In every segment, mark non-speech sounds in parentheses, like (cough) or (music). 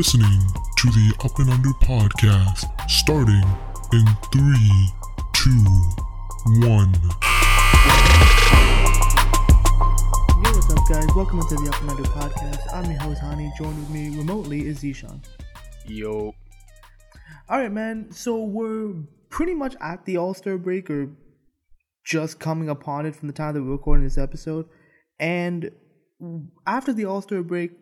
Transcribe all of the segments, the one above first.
listening to the Up and Under podcast starting in three, two, one. Yo, what's up, guys? Welcome to the Up and Under podcast. I'm your host, Hani. Joined with me remotely is Zishan. Yo. All right, man. So we're pretty much at the All Star break, or just coming upon it from the time that we're recording this episode. And after the All Star break,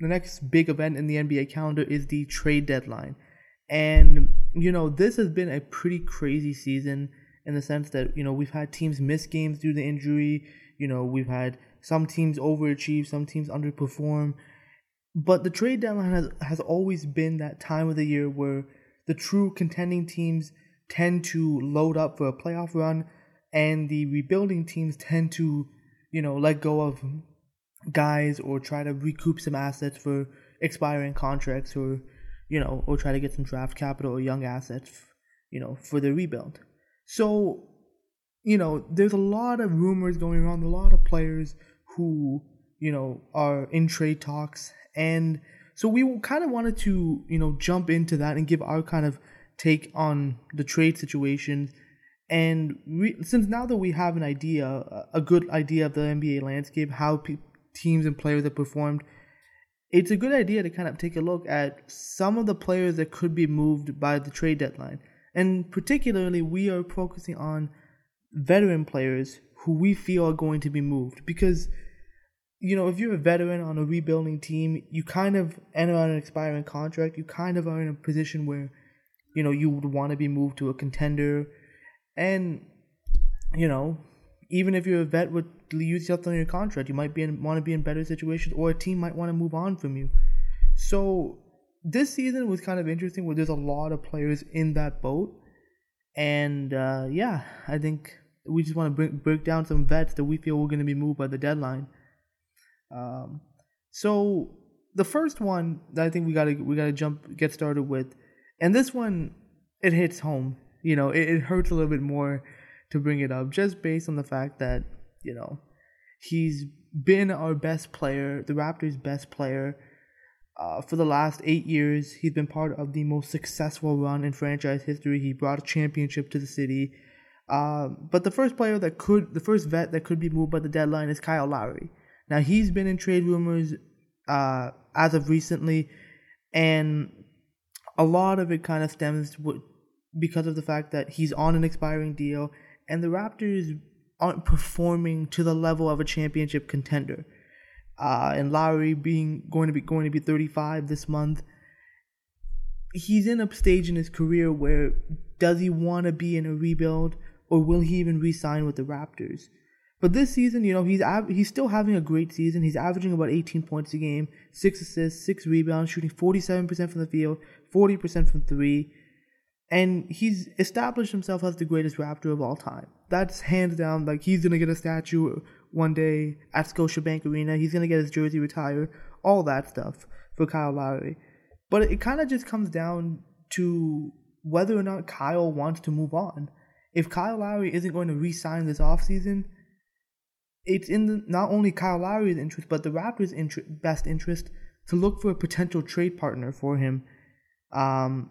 the, next big event in the NBA calendar is the trade deadline. And, you know, this has been a pretty crazy season in the sense that, you know, we've had teams miss games due to injury. You know, we've had some teams overachieve, some teams underperform. But the trade deadline has, has always been that time of the year where the true contending teams tend to load up for a playoff run and the rebuilding teams tend to, you know, let go of guys or try to recoup some assets for expiring contracts or, you know, or try to get some draft capital or young assets, you know, for the rebuild. So, you know, there's a lot of rumors going around, a lot of players who, you know, are in trade talks. And so we kind of wanted to, you know, jump into that and give our kind of take on the trade situation. And we, since now that we have an idea, a good idea of the NBA landscape, how pe- teams and players that performed, it's a good idea to kind of take a look at some of the players that could be moved by the trade deadline. And particularly, we are focusing on veteran players who we feel are going to be moved. Because you know if you're a veteran on a rebuilding team you kind of enter on an expiring contract. You kind of are in a position where you know you would want to be moved to a contender. And you know even if you're a vet with left on your contract you might be in, want to be in better situations or a team might want to move on from you so this season was kind of interesting where there's a lot of players in that boat and uh, yeah, I think we just want to break, break down some vets that we feel we're going to be moved by the deadline. Um, so the first one that I think we gotta we gotta jump get started with, and this one it hits home. You know, it, it hurts a little bit more to bring it up just based on the fact that you know he's been our best player, the Raptors' best player. Uh, for the last eight years, he's been part of the most successful run in franchise history. He brought a championship to the city. Uh, but the first player that could, the first vet that could be moved by the deadline is Kyle Lowry. Now he's been in trade rumors uh, as of recently, and a lot of it kind of stems because of the fact that he's on an expiring deal, and the Raptors aren't performing to the level of a championship contender uh, and Lowry being going to be going to be 35 this month. He's in a stage in his career where does he want to be in a rebuild or will he even re-sign with the Raptors? But this season, you know, he's av- he's still having a great season. He's averaging about 18 points a game, six assists, six rebounds, shooting 47% from the field, 40% from three, and he's established himself as the greatest Raptor of all time. That's hands down. Like he's gonna get a statue one day at Scotiabank Arena. He's gonna get his jersey retired, all that stuff for Kyle Lowry. But it kind of just comes down to whether or not Kyle wants to move on. If Kyle Lowry isn't going to re-sign this offseason, it's in the, not only Kyle Lowry's interest, but the Raptors' inter- best interest to look for a potential trade partner for him. Um,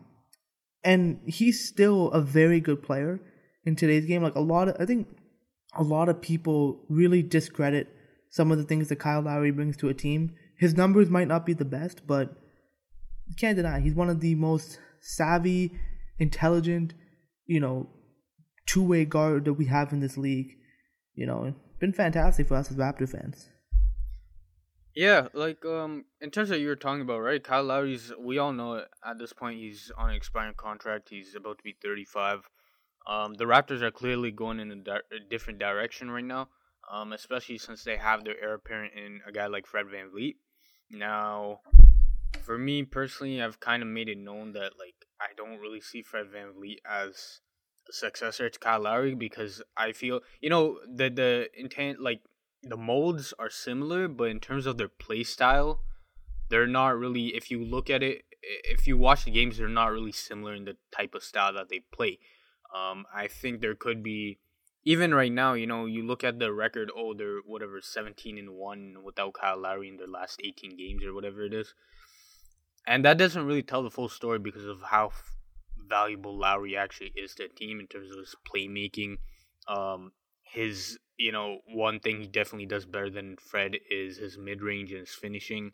and he's still a very good player in today's game. Like a lot of, I think a lot of people really discredit some of the things that Kyle Lowry brings to a team. His numbers might not be the best, but you can't deny he's one of the most savvy, intelligent, you know, two way guard that we have in this league. You know, been fantastic for us as Raptor fans. Yeah, like um, in terms of you were talking about, right? Kyle Lowry's. We all know it, at this point he's on an expiring contract. He's about to be thirty five. Um, the Raptors are clearly going in a, di- a different direction right now, um, especially since they have their heir apparent in a guy like Fred Van VanVleet. Now, for me personally, I've kind of made it known that like I don't really see Fred Van VanVleet as a successor to Kyle Lowry because I feel you know the the intent like the molds are similar, but in terms of their play style, they're not really. If you look at it, if you watch the games, they're not really similar in the type of style that they play. Um, I think there could be even right now. You know, you look at the record. Oh, they're whatever seventeen and one without Kyle Lowry in their last eighteen games or whatever it is. and that doesn't really tell the full story because of how f- valuable Lowry actually is to the team in terms of his playmaking. Um, his, you know, one thing he definitely does better than Fred is his mid range and his finishing.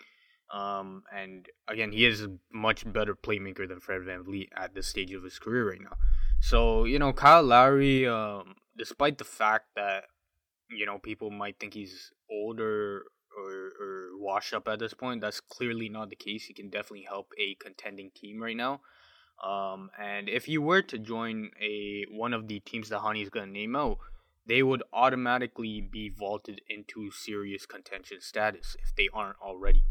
Um, and again, he is a much better playmaker than Fred VanVleet at this stage of his career right now. So, you know, Kyle Lowry, um, despite the fact that, you know, people might think he's older or, or washed up at this point, that's clearly not the case. He can definitely help a contending team right now. Um, and if you were to join a one of the teams that Hani is going to name out, they would automatically be vaulted into serious contention status if they aren't already.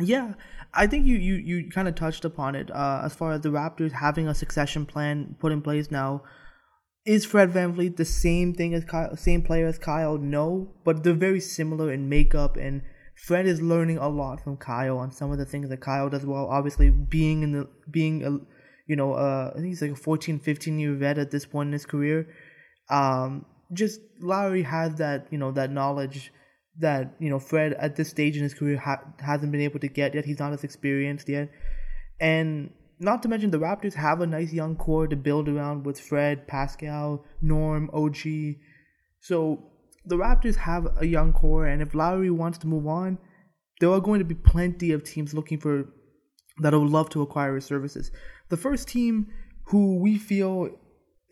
Yeah, I think you you, you kind of touched upon it uh, as far as the Raptors having a succession plan put in place now. Is Fred VanVleet the same thing as Kyle, same player as Kyle? No, but they're very similar in makeup, and Fred is learning a lot from Kyle on some of the things that Kyle does well. Obviously, being in the being a you know uh, I think he's like a 14, 15 year vet at this point in his career. Um, just Lowry has that you know that knowledge that you know Fred at this stage in his career ha- hasn't been able to get yet. He's not as experienced yet, and not to mention the Raptors have a nice young core to build around with Fred, Pascal, Norm, OG. So the Raptors have a young core, and if Lowry wants to move on, there are going to be plenty of teams looking for that would love to acquire his services. The first team who we feel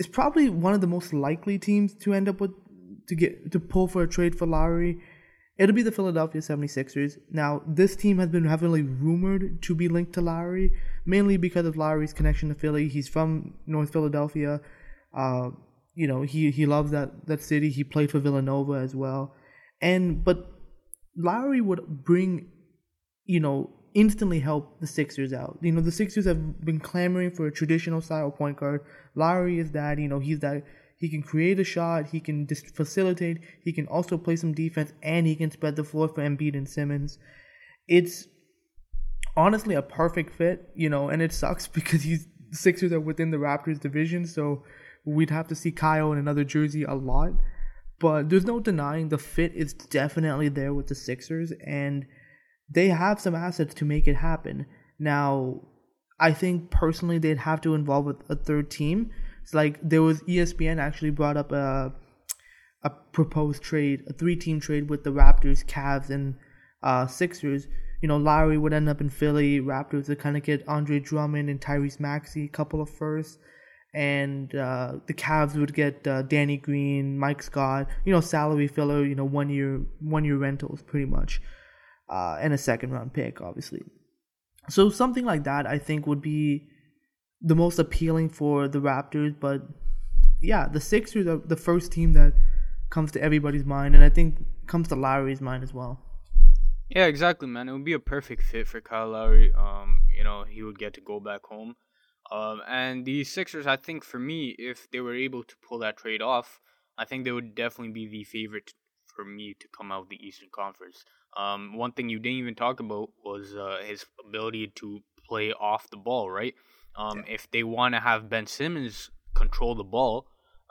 is probably one of the most likely teams to end up with to get to pull for a trade for Lowry It'll be the Philadelphia 76ers. Now, this team has been heavily rumored to be linked to Lowry, mainly because of Lowry's connection to Philly. He's from North Philadelphia. Uh, you know, he, he loves that, that city. He played for Villanova as well. And but Lowry would bring, you know, instantly help the Sixers out. You know, the Sixers have been clamoring for a traditional style point guard. Lowry is that, you know, he's that he can create a shot. He can just facilitate. He can also play some defense, and he can spread the floor for Embiid and Simmons. It's honestly a perfect fit, you know, and it sucks (laughs) because he's Sixers are within the Raptors division, so we'd have to see Kyle in another jersey a lot. But there's no denying the fit is definitely there with the Sixers, and they have some assets to make it happen. Now, I think personally they'd have to involve a third team it's like there was ESPN actually brought up a a proposed trade, a three team trade with the Raptors, Cavs, and uh, Sixers. You know, Lowry would end up in Philly. Raptors would kind of get Andre Drummond and Tyrese Maxey, a couple of firsts, and uh, the Cavs would get uh, Danny Green, Mike Scott. You know, salary filler. You know, one year one year rentals, pretty much, uh, and a second round pick, obviously. So something like that, I think, would be the most appealing for the Raptors, but yeah, the Sixers are the first team that comes to everybody's mind, and I think comes to Lowry's mind as well. Yeah, exactly, man. It would be a perfect fit for Kyle Lowry. Um, you know, he would get to go back home. Um, and the Sixers, I think, for me, if they were able to pull that trade off, I think they would definitely be the favorite for me to come out of the Eastern Conference. Um, one thing you didn't even talk about was uh, his ability to play off the ball, right? Um, yeah. If they want to have Ben Simmons control the ball,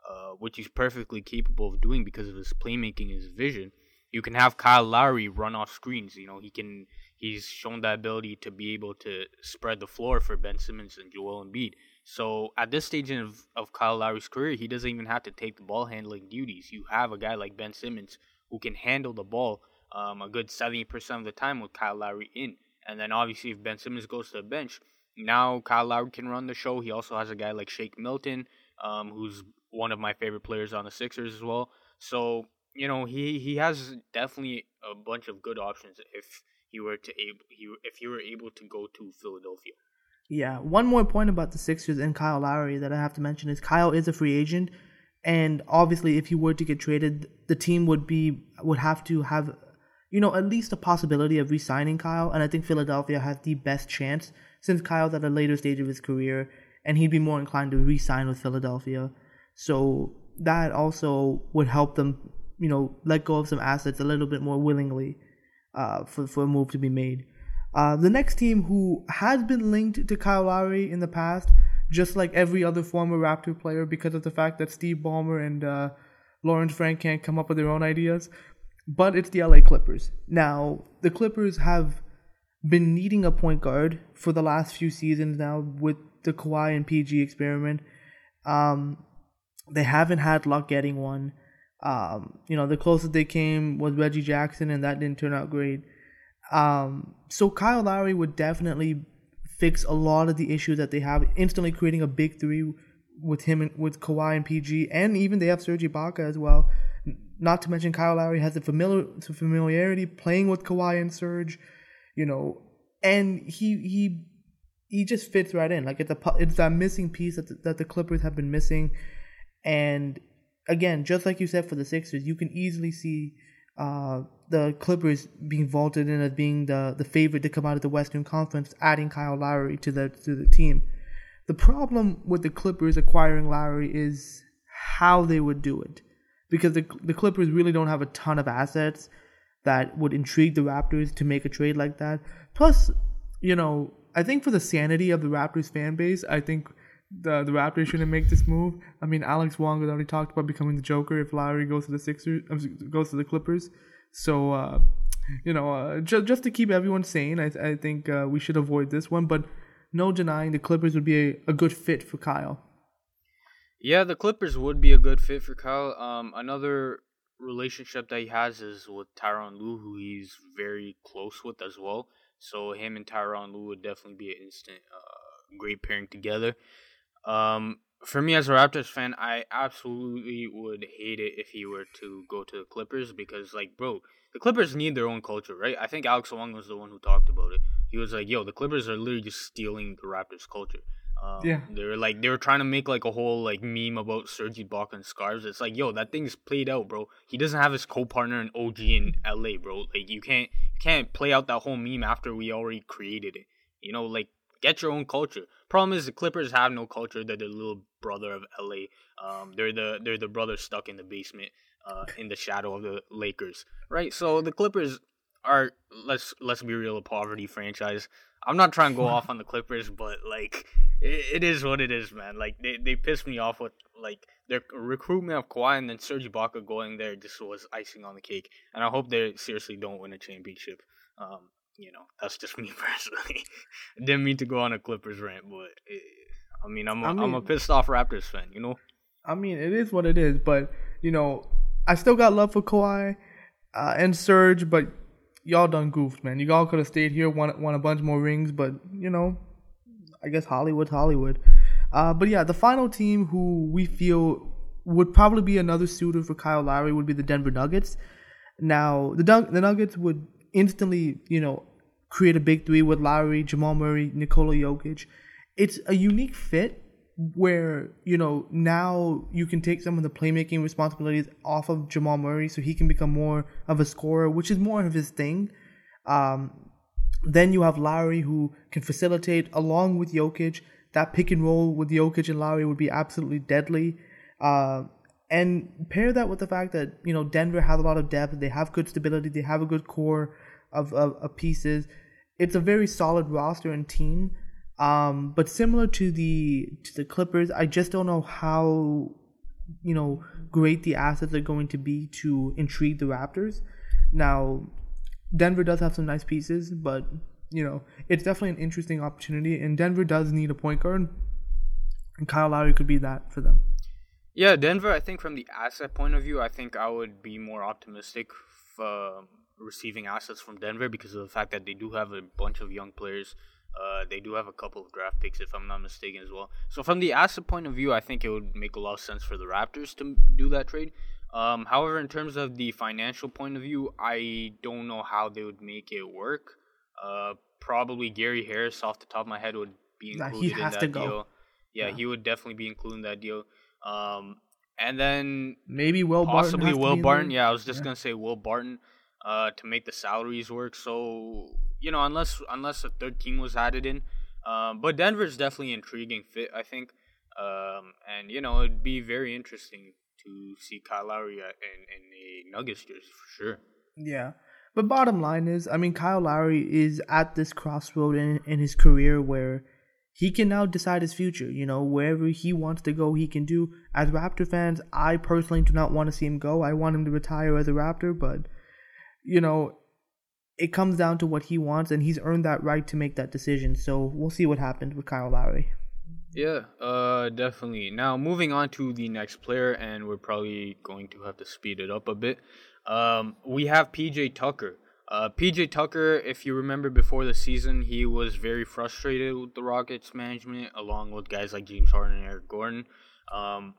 uh, which he's perfectly capable of doing because of his playmaking, his vision, you can have Kyle Lowry run off screens. You know, he can. He's shown that ability to be able to spread the floor for Ben Simmons and Joel Embiid. So at this stage of, of Kyle Lowry's career, he doesn't even have to take the ball handling duties. You have a guy like Ben Simmons who can handle the ball um, a good 70% of the time with Kyle Lowry in. And then obviously, if Ben Simmons goes to the bench, now Kyle Lowry can run the show. He also has a guy like Shake Milton, um, who's one of my favorite players on the Sixers as well. So you know he he has definitely a bunch of good options if he were to able he if he were able to go to Philadelphia. Yeah, one more point about the Sixers and Kyle Lowry that I have to mention is Kyle is a free agent, and obviously if he were to get traded, the team would be would have to have you know at least a possibility of re-signing Kyle, and I think Philadelphia has the best chance since Kyle's at a later stage of his career and he'd be more inclined to re-sign with Philadelphia. So that also would help them, you know, let go of some assets a little bit more willingly uh, for for a move to be made. Uh, the next team who has been linked to Kyle Lowry in the past, just like every other former Raptor player, because of the fact that Steve Ballmer and uh, Lawrence Frank can't come up with their own ideas, but it's the LA Clippers. Now, the Clippers have been needing a point guard for the last few seasons now with the Kawhi and PG experiment. Um, they haven't had luck getting one. Um, you know, the closest they came was Reggie Jackson, and that didn't turn out great. Um, so Kyle Lowry would definitely fix a lot of the issues that they have, instantly creating a big three with him and with Kawhi and PG, and even they have Serge Ibaka as well. Not to mention Kyle Lowry has a familiar familiarity playing with Kawhi and Serge, you know, and he he he just fits right in. Like it's a it's that missing piece that the, that the Clippers have been missing, and again, just like you said for the Sixers, you can easily see uh, the Clippers being vaulted in as being the, the favorite to come out of the Western Conference, adding Kyle Lowry to the to the team. The problem with the Clippers acquiring Lowry is how they would do it, because the the Clippers really don't have a ton of assets that would intrigue the Raptors to make a trade like that. Plus, you know, I think for the sanity of the Raptors fan base, I think the the Raptors shouldn't make this move. I mean, Alex Wong has already talked about becoming the Joker if Lowry goes to the Sixers, uh, goes to the Clippers. So, uh, you know, uh, just just to keep everyone sane, I I think uh, we should avoid this one. But no denying the Clippers would be a, a good fit for Kyle. Yeah, the Clippers would be a good fit for Kyle. Um, another relationship that he has is with Tyronn Lue, who he's very close with as well. So him and Tyronn Lue would definitely be an instant uh, great pairing together. Um, for me as a Raptors fan, I absolutely would hate it if he were to go to the Clippers because, like, bro, the Clippers need their own culture, right? I think Alex Wong was the one who talked about it. He was like, "Yo, the Clippers are literally just stealing the Raptors culture." Um, yeah, they were like they were trying to make like a whole like meme about Serge Ibaka and scarves. It's like, yo, that thing's played out, bro. He doesn't have his co-partner in OG in LA, bro. Like you can't you can't play out that whole meme after we already created it. You know, like get your own culture. Problem is the Clippers have no culture. They're the little brother of LA. Um, they're the they're the brother stuck in the basement, uh, in the shadow of the Lakers, right? So the Clippers are let's let's be real, a poverty franchise. I'm not trying to go off on the Clippers, but like it, it is what it is, man. Like they they pissed me off with like their recruitment of Kawhi and then Serge Ibaka going there just was icing on the cake. And I hope they seriously don't win a championship. Um, you know, that's just (laughs) me personally. Didn't mean to go on a Clippers rant, but it, I mean, I'm a, I mean, I'm a pissed off Raptors fan. You know. I mean, it is what it is, but you know, I still got love for Kawhi uh, and Serge, but y'all done goofed, man. You all could have stayed here, won won a bunch more rings, but you know, I guess Hollywood's Hollywood. Uh, but yeah, the final team who we feel would probably be another suitor for Kyle Lowry would be the Denver Nuggets. Now, the the Nuggets would instantly, you know, create a big three with Lowry, Jamal Murray, Nikola Jokic. It's a unique fit where, you know, now you can take some of the playmaking responsibilities off of Jamal Murray so he can become more of a scorer, which is more of his thing. Um, then you have Lowry who can facilitate along with Jokic. That pick and roll with Jokic and Lowry would be absolutely deadly. Uh, and pair that with the fact that you know Denver has a lot of depth, they have good stability, they have a good core of, of, of pieces. It's a very solid roster and team. Um, but similar to the to the Clippers, I just don't know how you know great the assets are going to be to intrigue the Raptors. Now, Denver does have some nice pieces, but you know it's definitely an interesting opportunity, and Denver does need a point guard, and Kyle Lowry could be that for them. Yeah, Denver. I think from the asset point of view, I think I would be more optimistic for receiving assets from Denver because of the fact that they do have a bunch of young players. Uh, they do have a couple of draft picks, if I'm not mistaken, as well. So from the asset point of view, I think it would make a lot of sense for the Raptors to do that trade. Um, however, in terms of the financial point of view, I don't know how they would make it work. Uh, probably Gary Harris, off the top of my head, would be included in that deal. Yeah, yeah, he would definitely be included in that deal. Um, and then maybe Will possibly Barton Will Barton. Yeah, I was just yeah. gonna say Will Barton uh, to make the salaries work. So you know, unless unless a third team was added in, um, but Denver's definitely intriguing fit. I think, um, and you know, it'd be very interesting to see Kyle Lowry in, in a Nuggets jersey for sure. Yeah. But bottom line is, I mean, Kyle Lowry is at this crossroad in, in his career where he can now decide his future. You know, wherever he wants to go, he can do. As Raptor fans, I personally do not want to see him go. I want him to retire as a Raptor, but you know, it comes down to what he wants, and he's earned that right to make that decision. So we'll see what happens with Kyle Lowry. Yeah, uh, definitely. Now moving on to the next player, and we're probably going to have to speed it up a bit. Um, we have PJ Tucker. Uh, PJ Tucker, if you remember before the season, he was very frustrated with the Rockets management, along with guys like James Harden and Eric Gordon. Um,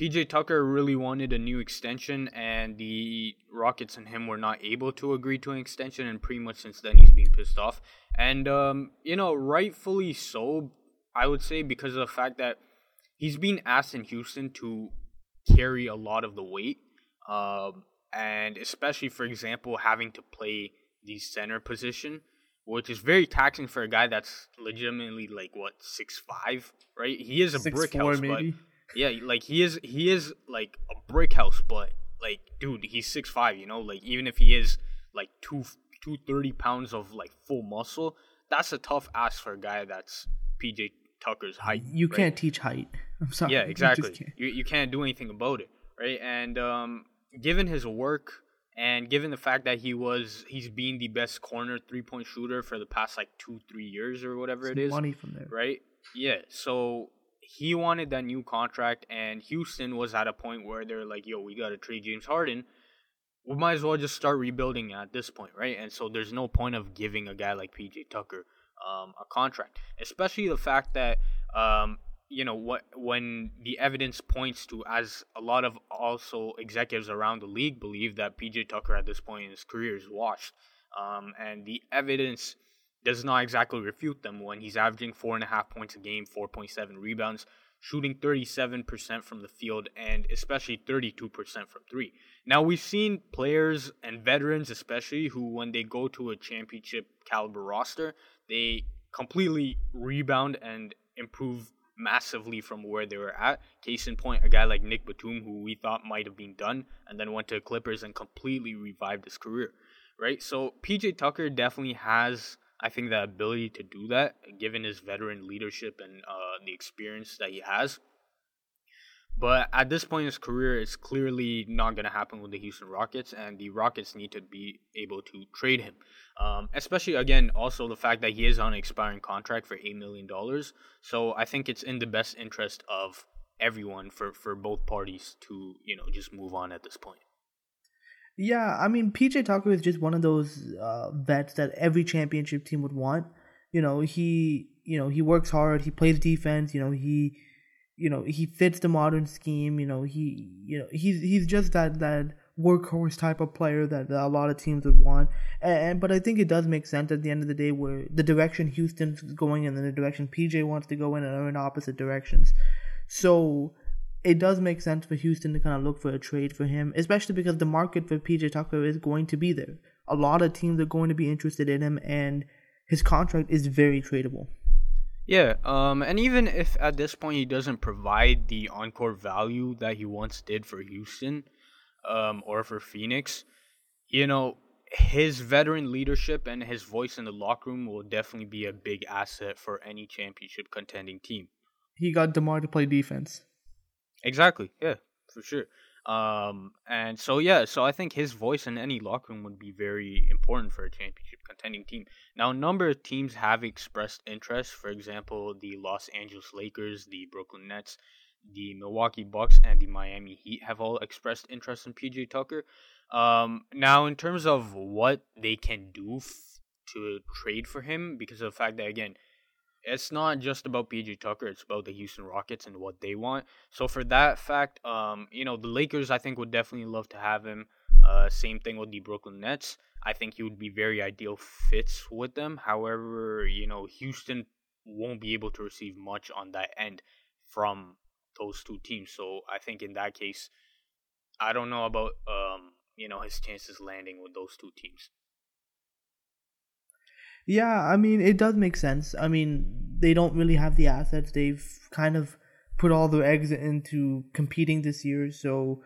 PJ Tucker really wanted a new extension, and the Rockets and him were not able to agree to an extension, and pretty much since then he's been pissed off. And, um, you know, rightfully so, I would say, because of the fact that he's being asked in Houston to carry a lot of the weight. Um, and especially, for example, having to play the center position, which is very taxing for a guy that's legitimately like what six five, right? He is a six brick four, house, maybe. but yeah, like he is he is like a brick house, but like dude, he's six five. You know, like even if he is like two two thirty pounds of like full muscle, that's a tough ask for a guy that's PJ Tucker's height. You right? can't teach height. I'm sorry. Yeah, exactly. You, can't. You, you can't do anything about it, right? And um, given his work and given the fact that he was he's been the best corner three point shooter for the past like two three years or whatever Some it is, money from there, right? Yeah. So he wanted that new contract, and Houston was at a point where they're like, "Yo, we got to trade James Harden." We might as well just start rebuilding at this point, right? And so there's no point of giving a guy like PJ Tucker um, a contract, especially the fact that um, you know what when the evidence points to as a lot of also executives around the league believe that PJ Tucker at this point in his career is washed, um, and the evidence does not exactly refute them when he's averaging four and a half points a game, four point seven rebounds, shooting thirty seven percent from the field, and especially thirty two percent from three. Now we've seen players and veterans, especially who when they go to a championship caliber roster, they completely rebound and improve massively from where they were at. Case in point, a guy like Nick Batum, who we thought might have been done, and then went to the Clippers and completely revived his career. Right? So PJ Tucker definitely has, I think, the ability to do that, given his veteran leadership and uh, the experience that he has. But at this point in his career, it's clearly not going to happen with the Houston Rockets, and the Rockets need to be able to trade him. Um, especially, again, also the fact that he is on an expiring contract for $8 million. So I think it's in the best interest of everyone for, for both parties to, you know, just move on at this point. Yeah, I mean, PJ Tucker is just one of those uh, vets that every championship team would want. You know, he, you know, he works hard, he plays defense, you know, he you know he fits the modern scheme. You know he you know he's he's just that that workhorse type of player that, that a lot of teams would want. And, and, but I think it does make sense at the end of the day where the direction Houston's going in and the direction PJ wants to go in are in opposite directions. So it does make sense for Houston to kind of look for a trade for him, especially because the market for PJ Tucker is going to be there. A lot of teams are going to be interested in him, and his contract is very tradable. Yeah, um, and even if at this point he doesn't provide the encore value that he once did for Houston, um, or for Phoenix, you know, his veteran leadership and his voice in the locker room will definitely be a big asset for any championship contending team. He got DeMar to play defense. Exactly. Yeah, for sure. Um, and so yeah, so I think his voice in any locker room would be very important for a championship contending team. Now, a number of teams have expressed interest. For example, the Los Angeles Lakers, the Brooklyn Nets, the Milwaukee Bucks, and the Miami Heat have all expressed interest in PJ Tucker. Um, now, in terms of what they can do f- to trade for him, because of the fact that again it's not just about PJ Tucker, it's about the Houston Rockets and what they want. So for that fact, um, you know, the Lakers I think would definitely love to have him. Uh, same thing with the Brooklyn Nets. I think he would be very ideal fits with them. However, you know, Houston won't be able to receive much on that end from those two teams. So I think in that case, I don't know about um, you know, his chances landing with those two teams. Yeah, I mean, it does make sense. I mean, they don't really have the assets. They've kind of put all their eggs into competing this year. So,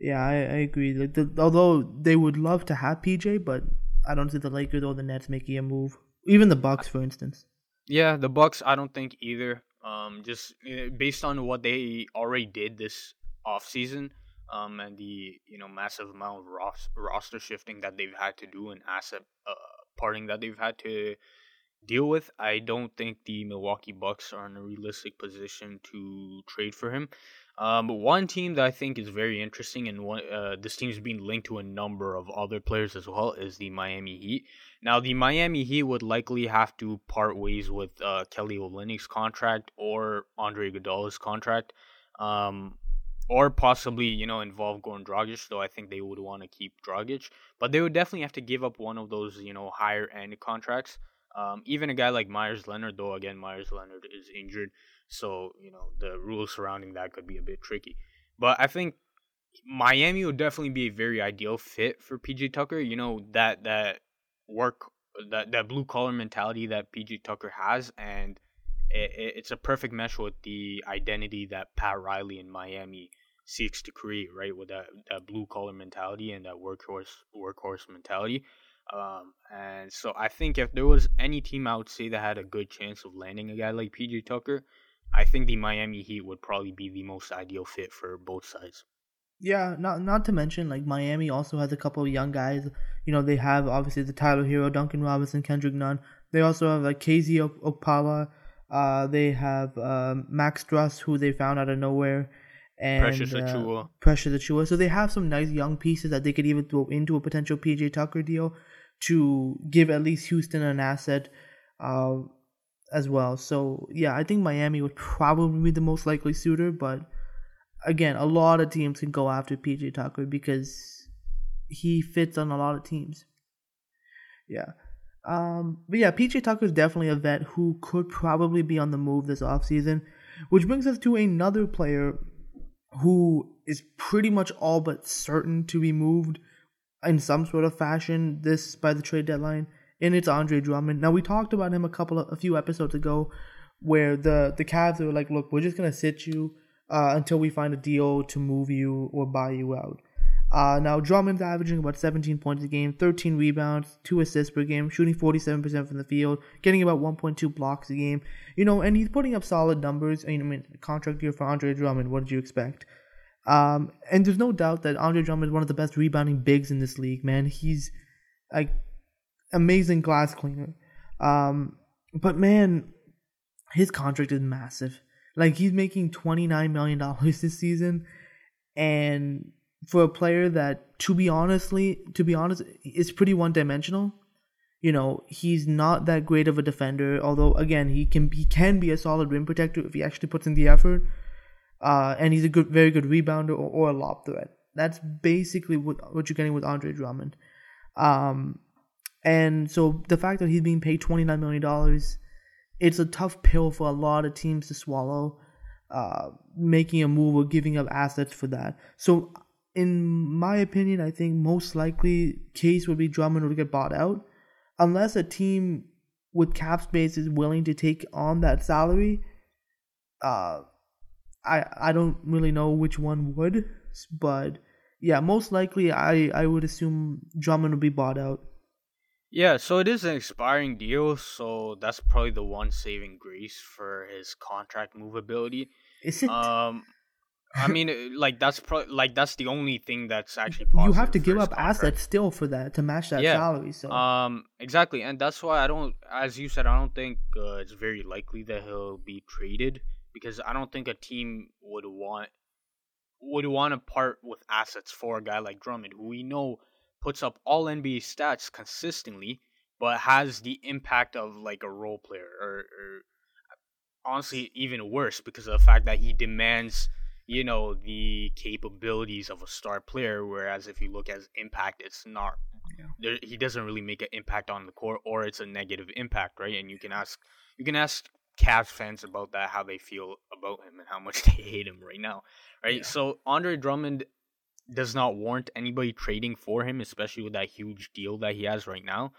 yeah, I, I agree. Like the, although they would love to have PJ, but I don't see the Lakers or the Nets making a move. Even the Bucks, for instance. Yeah, the Bucks. I don't think either. Um, just eh, based on what they already did this off season, um, and the you know massive amount of ros- roster shifting that they've had to do and asset uh, parting that they've had to deal with, I don't think the Milwaukee Bucks are in a realistic position to trade for him. Um, one team that I think is very interesting, and one uh, this team is being linked to a number of other players as well, is the Miami Heat. Now, the Miami Heat would likely have to part ways with uh, Kelly Olynyk's contract or Andre Iguodala's contract, um, or possibly you know involve Goran Dragic. Though I think they would want to keep Dragic, but they would definitely have to give up one of those you know higher end contracts. Um, even a guy like Meyers Leonard, though, again, Meyers Leonard is injured, so you know the rules surrounding that could be a bit tricky. But I think Miami would definitely be a very ideal fit for PJ Tucker. You know that that work that that blue collar mentality that PJ Tucker has, and it, it's a perfect mesh with the identity that Pat Riley in Miami seeks to create, right? With that, that blue collar mentality and that workhorse workhorse mentality. Um, and so I think if there was any team I would say that had a good chance of landing a guy like PJ Tucker, I think the Miami Heat would probably be the most ideal fit for both sides. Yeah, not not to mention like Miami also has a couple of young guys. You know, they have obviously the Tyler Herro, Duncan Robinson, Kendrick Nunn. They also have like KZ Okpala. Uh, they have um, Max Strus, who they found out of nowhere, and Precious uh, Achiuwa. Precious Achiuwa. So they have some nice young pieces that they could even throw into a potential PJ Tucker deal to give at least Houston an asset uh, as well. So yeah, I think Miami would probably be the most likely suitor, but again, a lot of teams can go after PJ Tucker because he fits on a lot of teams. Yeah. Um, but yeah, PJ Tucker is definitely a vet who could probably be on the move this offseason, which brings us to another player who is pretty much all but certain to be moved in some sort of fashion this by the trade deadline, and it's Andre Drummond. Now we talked about him a couple of a few episodes ago, where the the Cavs were like, "Look, we're just gonna sit you uh, until we find a deal to move you or buy you out." Uh, now Drummond's averaging about 17 points a game, 13 rebounds, two assists per game, shooting 47% from the field, getting about 1.2 blocks a game. You know, and he's putting up solid numbers. I mean, contract year for Andre Drummond. What did you expect? Um, and there's no doubt that Andre Drummond is one of the best rebounding bigs in this league, man. He's like amazing glass cleaner. Um, but man, his contract is massive. Like he's making twenty nine million dollars this season, and for a player that, to be honestly, to be honest, is pretty one dimensional. You know, he's not that great of a defender. Although, again, he can he can be a solid rim protector if he actually puts in the effort uh, and he's a good, very good rebounder or, or, a lob threat. That's basically what what you're getting with Andre Drummond. Um, and so the fact that he's being paid twenty nine million dollars, it's a tough pill for a lot of teams to swallow. Uh, making a move or giving up assets for that. So, in my opinion, I think most likely case would be Drummond would get bought out, unless a team with cap space is willing to take on that salary. Uh, I I don't really know which one would, but yeah, most likely I I would assume Drummond would be bought out. Yeah, so it is an expiring deal, so that's probably the one saving grace for his contract movability. Is it? Um, I mean, like that's probably like that's the only thing that's actually possible. You have to give up contract. assets still for that to match that yeah. salary. So um, exactly, and that's why I don't, as you said, I don't think uh, it's very likely that he'll be traded because I don't think a team would want would want to part with assets for a guy like Drummond, who we know puts up all NBA stats consistently, but has the impact of like a role player, or, or honestly even worse because of the fact that he demands you know the capabilities of a star player whereas if you look at his impact it's not yeah. there, he doesn't really make an impact on the court or it's a negative impact right and you can ask you can ask Cavs fans about that, how they feel about him and how much (laughs) they hate him right now, right? Yeah. So Andre Drummond does not warrant anybody trading for him, especially with that huge deal that he has right now.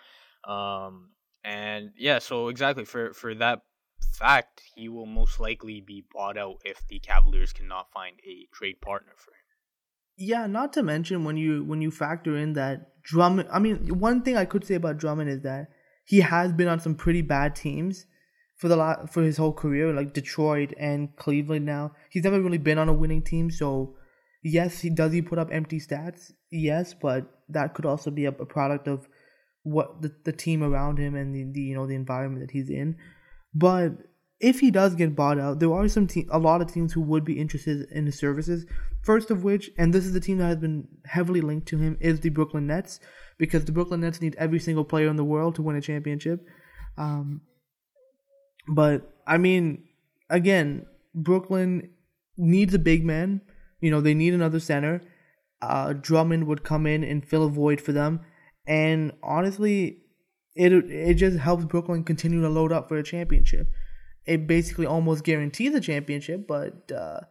Um, and yeah, so exactly for for that fact, he will most likely be bought out if the Cavaliers cannot find a trade partner for him. Yeah, not to mention when you when you factor in that Drummond. I mean, one thing I could say about Drummond is that he has been on some pretty bad teams for the la- for his whole career, like Detroit and Cleveland. Now he's never really been on a winning team, so Yes, he does he put up empty stats? Yes, but that could also be a, a product of what the, the team around him and the, the you know the environment that he's in. But if he does get bought out, there are some te- a lot of teams who would be interested in his services. First of which, and this is the team that has been heavily linked to him, is the Brooklyn Nets, because the Brooklyn Nets need every single player in the world to win a championship. Um, but I mean, again, Brooklyn needs a big man. You know, they need another center. Uh, Drummond would come in and fill a void for them, and honestly, it it just helps Brooklyn continue to load up for a championship it basically almost guarantees a championship, but uh,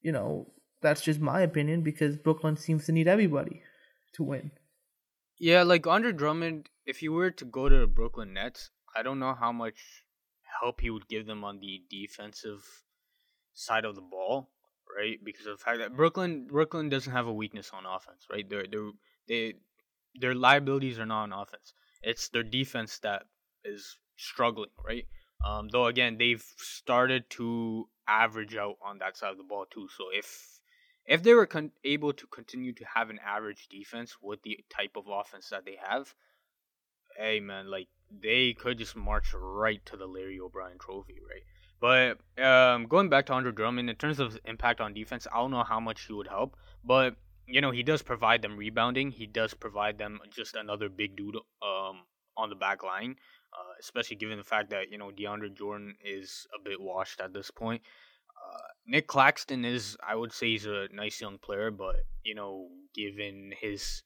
you know that's just my opinion because Brooklyn seems to need everybody to win. Yeah, like Andre Drummond, if you were to go to the Brooklyn Nets, I don't know how much help he would give them on the defensive side of the ball, right? Because of the fact that Brooklyn Brooklyn doesn't have a weakness on offense, right? They're they they their liabilities are not on offense. It's their defense that is struggling, right? Um, though again, they've started to average out on that side of the ball too. So if if they were con- able to continue to have an average defense with the type of offense that they have, hey man, like they could just march right to the Larry O'Brien Trophy, right? But um, going back to Andre Drummond, in terms of impact on defense, I don't know how much he would help, but you know he does provide them rebounding. He does provide them just another big dude um, on the back line uh, especially given the fact that you know DeAndre Jordan is a bit washed at this point. Uh, Nick Claxton is, I would say, he's a nice young player, but you know, given his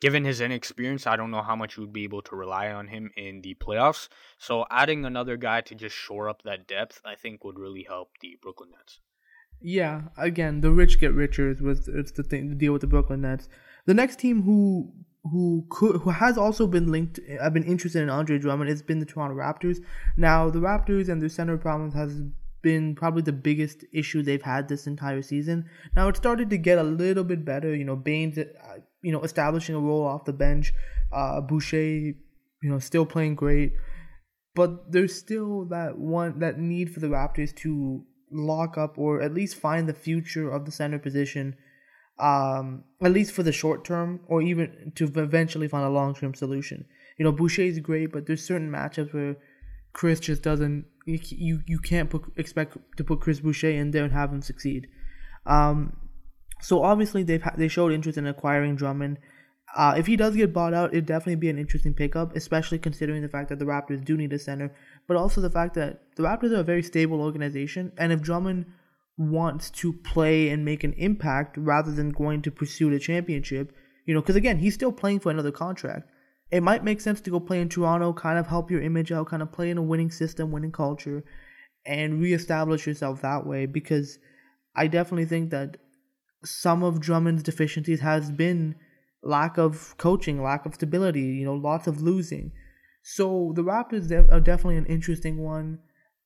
given his inexperience, I don't know how much you would be able to rely on him in the playoffs. So adding another guy to just shore up that depth, I think, would really help the Brooklyn Nets. Yeah, again, the rich get richer was it's the thing to deal with the Brooklyn Nets. The next team who who could who has also been linked I've been interested in Andre Drummond it's been the Toronto Raptors. Now the Raptors and their center problems has been probably the biggest issue they've had this entire season. Now it started to get a little bit better. You know, Baynes, uh, you know, establishing a role off the bench. Uh, Boucher, you know, still playing great, but there's still that one that need for the Raptors to lock up or at least find the future of the center position um, at least for the short term, or even to eventually find a long term solution. You know, Boucher is great, but there's certain matchups where Chris just doesn't. You you can't put, expect to put Chris Boucher in there and have him succeed. Um, so obviously they've they showed interest in acquiring Drummond. Uh, if he does get bought out, it'd definitely be an interesting pickup, especially considering the fact that the Raptors do need a center, but also the fact that the Raptors are a very stable organization, and if Drummond wants to play and make an impact rather than going to pursue the championship. You know, because again, he's still playing for another contract. It might make sense to go play in Toronto, kind of help your image out, kind of play in a winning system, winning culture, and reestablish yourself that way. Because I definitely think that some of Drummond's deficiencies has been lack of coaching, lack of stability, you know, lots of losing. So the Raptors are definitely an interesting one.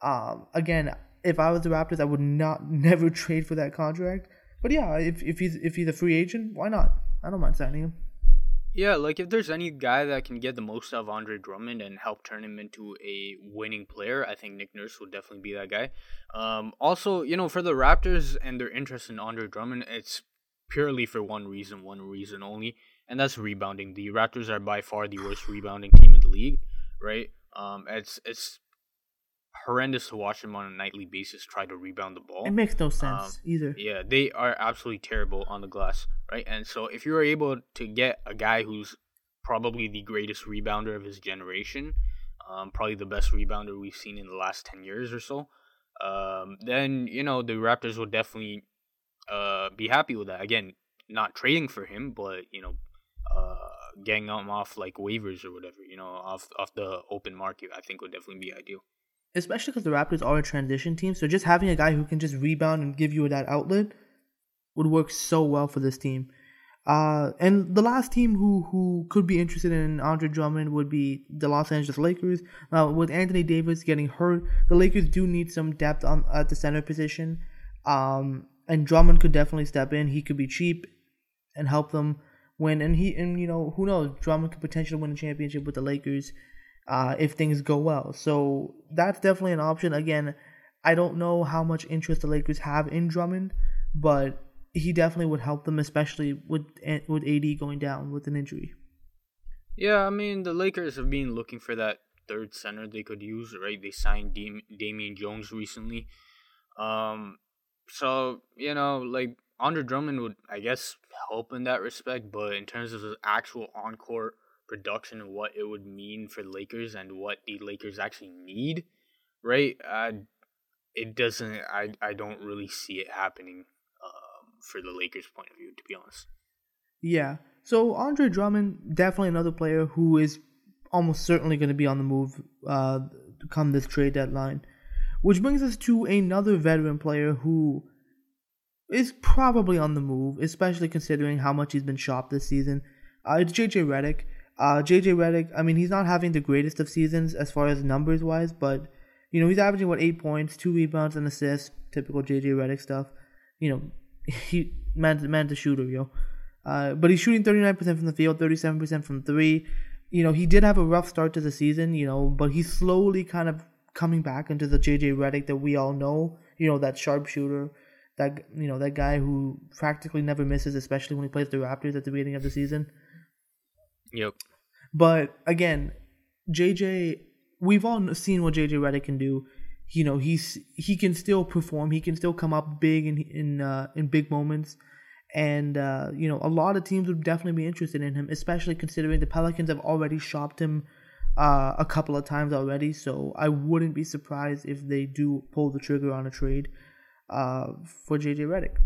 Um, again, if I was the Raptors, I would not (laughs) never trade for that contract. But yeah, if if he's if he's a free agent, why not? I don't mind signing him. Yeah, like if there's any guy that can get the most out of Andre Drummond and help turn him into a winning player, I think Nick Nurse would definitely be that guy. Um, also, you know, for the Raptors and their interest in Andre Drummond, it's purely for one reason, one reason only, and that's rebounding. The Raptors are by far the worst (sighs) rebounding team in the league, right? Um, it's it's horrendous to watch them on a nightly basis try to rebound the ball. It makes no sense um, either. Yeah, they are absolutely terrible on the glass, right? And so if you're able to get a guy who's probably the greatest rebounder of his generation, um, probably the best rebounder we've seen in the last 10 years or so, um, then, you know, the Raptors will definitely uh, be happy with that. Again, not trading for him, but, you know, uh, getting him off like waivers or whatever, you know, off off the open market, I think would definitely be ideal especially because the Raptors are a transition team. So just having a guy who can just rebound and give you that outlet would work so well for this team. Uh, and the last team who, who could be interested in Andre Drummond would be the Los Angeles Lakers. Uh, with Anthony Davis getting hurt, the Lakers do need some depth on at the center position. Um, and Drummond could definitely step in. He could be cheap and help them win. And he and you know who knows, Drummond could potentially win a championship with the Lakers uh, if things go well. So that's definitely an option. Again, I don't know how much interest the Lakers have in Drummond, but he definitely would help them, especially with with AD going down with an injury. Yeah, I mean the Lakers have been looking for that third center they could use. Right, they signed Dam- Damian Jones recently. Um, so you know, like Andre Drummond would, I guess, help in that respect. But in terms of the actual on court production and what it would mean for the Lakers and what the Lakers actually need, right? Uh, it doesn't. I I don't really see it happening um, for the Lakers' point of view, to be honest. Yeah. So Andre Drummond, definitely another player who is almost certainly going to be on the move uh, come this trade deadline. Which brings us to another veteran player who is probably on the move, especially considering how much he's been shopped this season. Uh, it's JJ Redick. Uh, JJ Redick, I mean, he's not having the greatest of seasons as far as numbers wise, but you know he's averaging what eight points, two rebounds, and assists. Typical JJ Redick stuff. You know, (laughs) he man man the shooter, yo. Uh, but he's shooting 39% from the field, 37% from three. You know, he did have a rough start to the season, you know, but he's slowly kind of coming back into the JJ Redick that we all know. You know, that sharpshooter, that you know, that guy who practically never misses, especially when he plays the Raptors at the beginning of the season. Yep. But again, JJ, we've all seen what JJ Redick can do. You know, he's he can still perform. He can still come up big in in uh, in big moments. And uh, you know, a lot of teams would definitely be interested in him, especially considering the Pelicans have already shopped him uh, a couple of times already. So I wouldn't be surprised if they do pull the trigger on a trade uh, for JJ Redick.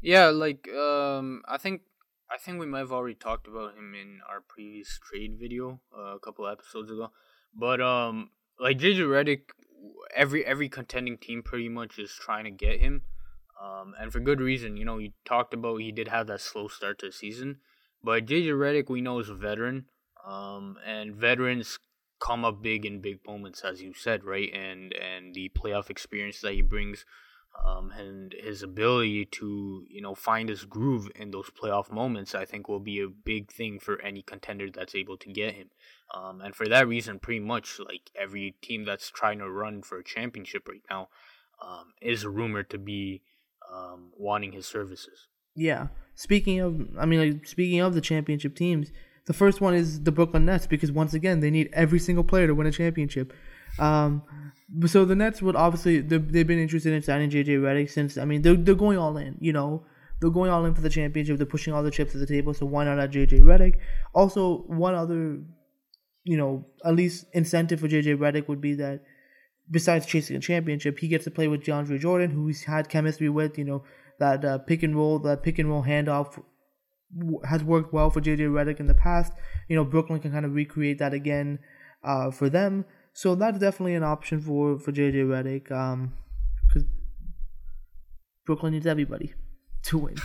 Yeah, like um, I think I think we might have already talked about him in our previous trade video uh, a couple episodes ago. But um, like JJ Redick, every every contending team pretty much is trying to get him, um, and for good reason. You know, he talked about he did have that slow start to the season, but JJ Redick we know is a veteran, um, and veterans come up big in big moments, as you said, right? And and the playoff experience that he brings um, and his ability to you know find his groove in those playoff moments, I think will be a big thing for any contender that's able to get him. Um, and for that reason, pretty much like every team that's trying to run for a championship right now um, is rumored to be um, wanting his services. Yeah. Speaking of, I mean, like speaking of the championship teams, the first one is the Brooklyn Nets because once again they need every single player to win a championship. Um, so the Nets would obviously they've been interested in signing JJ Redick since I mean they're they're going all in. You know they're going all in for the championship. They're pushing all the chips to the table. So why not add JJ Redick? Also, one other you know at least incentive for JJ Redick would be that besides chasing a championship, he gets to play with DeAndre Jordan, who he's had chemistry with. You know that uh, pick and roll, that pick and roll handoff has worked well for JJ Redick in the past. You know Brooklyn can kind of recreate that again uh, for them. So that's definitely an option for for JJ Redick, um, because Brooklyn needs everybody (laughs) to win.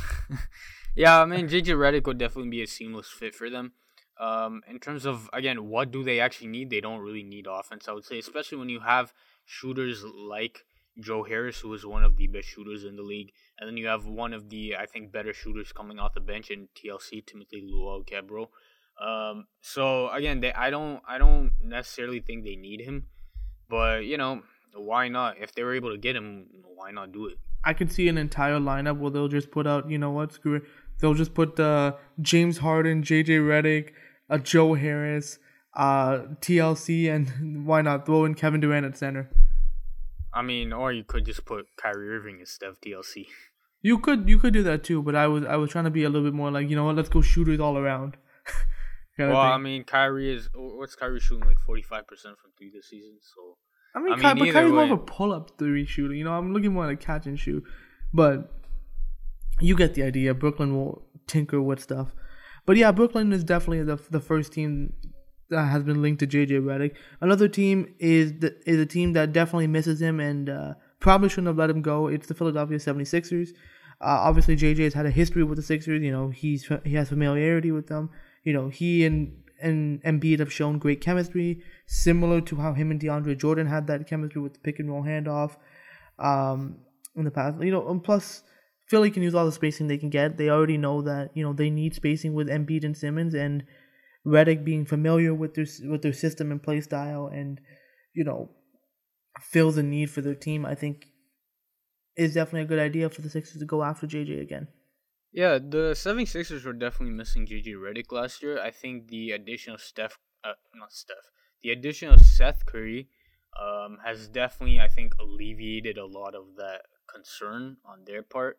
(laughs) yeah, I mean JJ Redick would definitely be a seamless fit for them. Um, in terms of again, what do they actually need? They don't really need offense, I would say, especially when you have shooters like Joe Harris, who is one of the best shooters in the league, and then you have one of the I think better shooters coming off the bench in TLC, Timothy Luwawu-Cabarrot. Um, so again, they I don't I don't necessarily think they need him, but you know why not? If they were able to get him, why not do it? I could see an entire lineup where they'll just put out you know what screw it, they'll just put uh, James Harden, JJ Redick, uh, Joe Harris, uh, TLC, and (laughs) why not throw in Kevin Durant at center? I mean, or you could just put Kyrie Irving instead of TLC. You could you could do that too, but I was I was trying to be a little bit more like you know what, let's go shooters all around. (laughs) well, I mean, Kyrie is what's Kyrie shooting like forty five percent from three this season. So I mean, I mean Ky- but Kyrie's more of a pull up three shooter. You know, I'm looking more like catch and shoot, but you get the idea. Brooklyn will tinker with stuff, but yeah, Brooklyn is definitely the the first team that has been linked to JJ Redick. Another team is the, is a team that definitely misses him and uh, probably shouldn't have let him go. It's the Philadelphia 76ers. Uh, obviously, JJ has had a history with the Sixers. You know, he's he has familiarity with them you know, he and and Embiid have shown great chemistry, similar to how him and DeAndre Jordan had that chemistry with the pick and roll handoff um, in the past. You know, and plus Philly can use all the spacing they can get. They already know that you know they need spacing with Embiid and Simmons, and Redick being familiar with their with their system and play style, and you know fills a need for their team. I think is definitely a good idea for the Sixers to go after JJ again. Yeah, the 76ers were definitely missing JJ Redick last year. I think the addition of Steph, uh, not Steph, the addition of Seth Curry um, has definitely, I think, alleviated a lot of that concern on their part.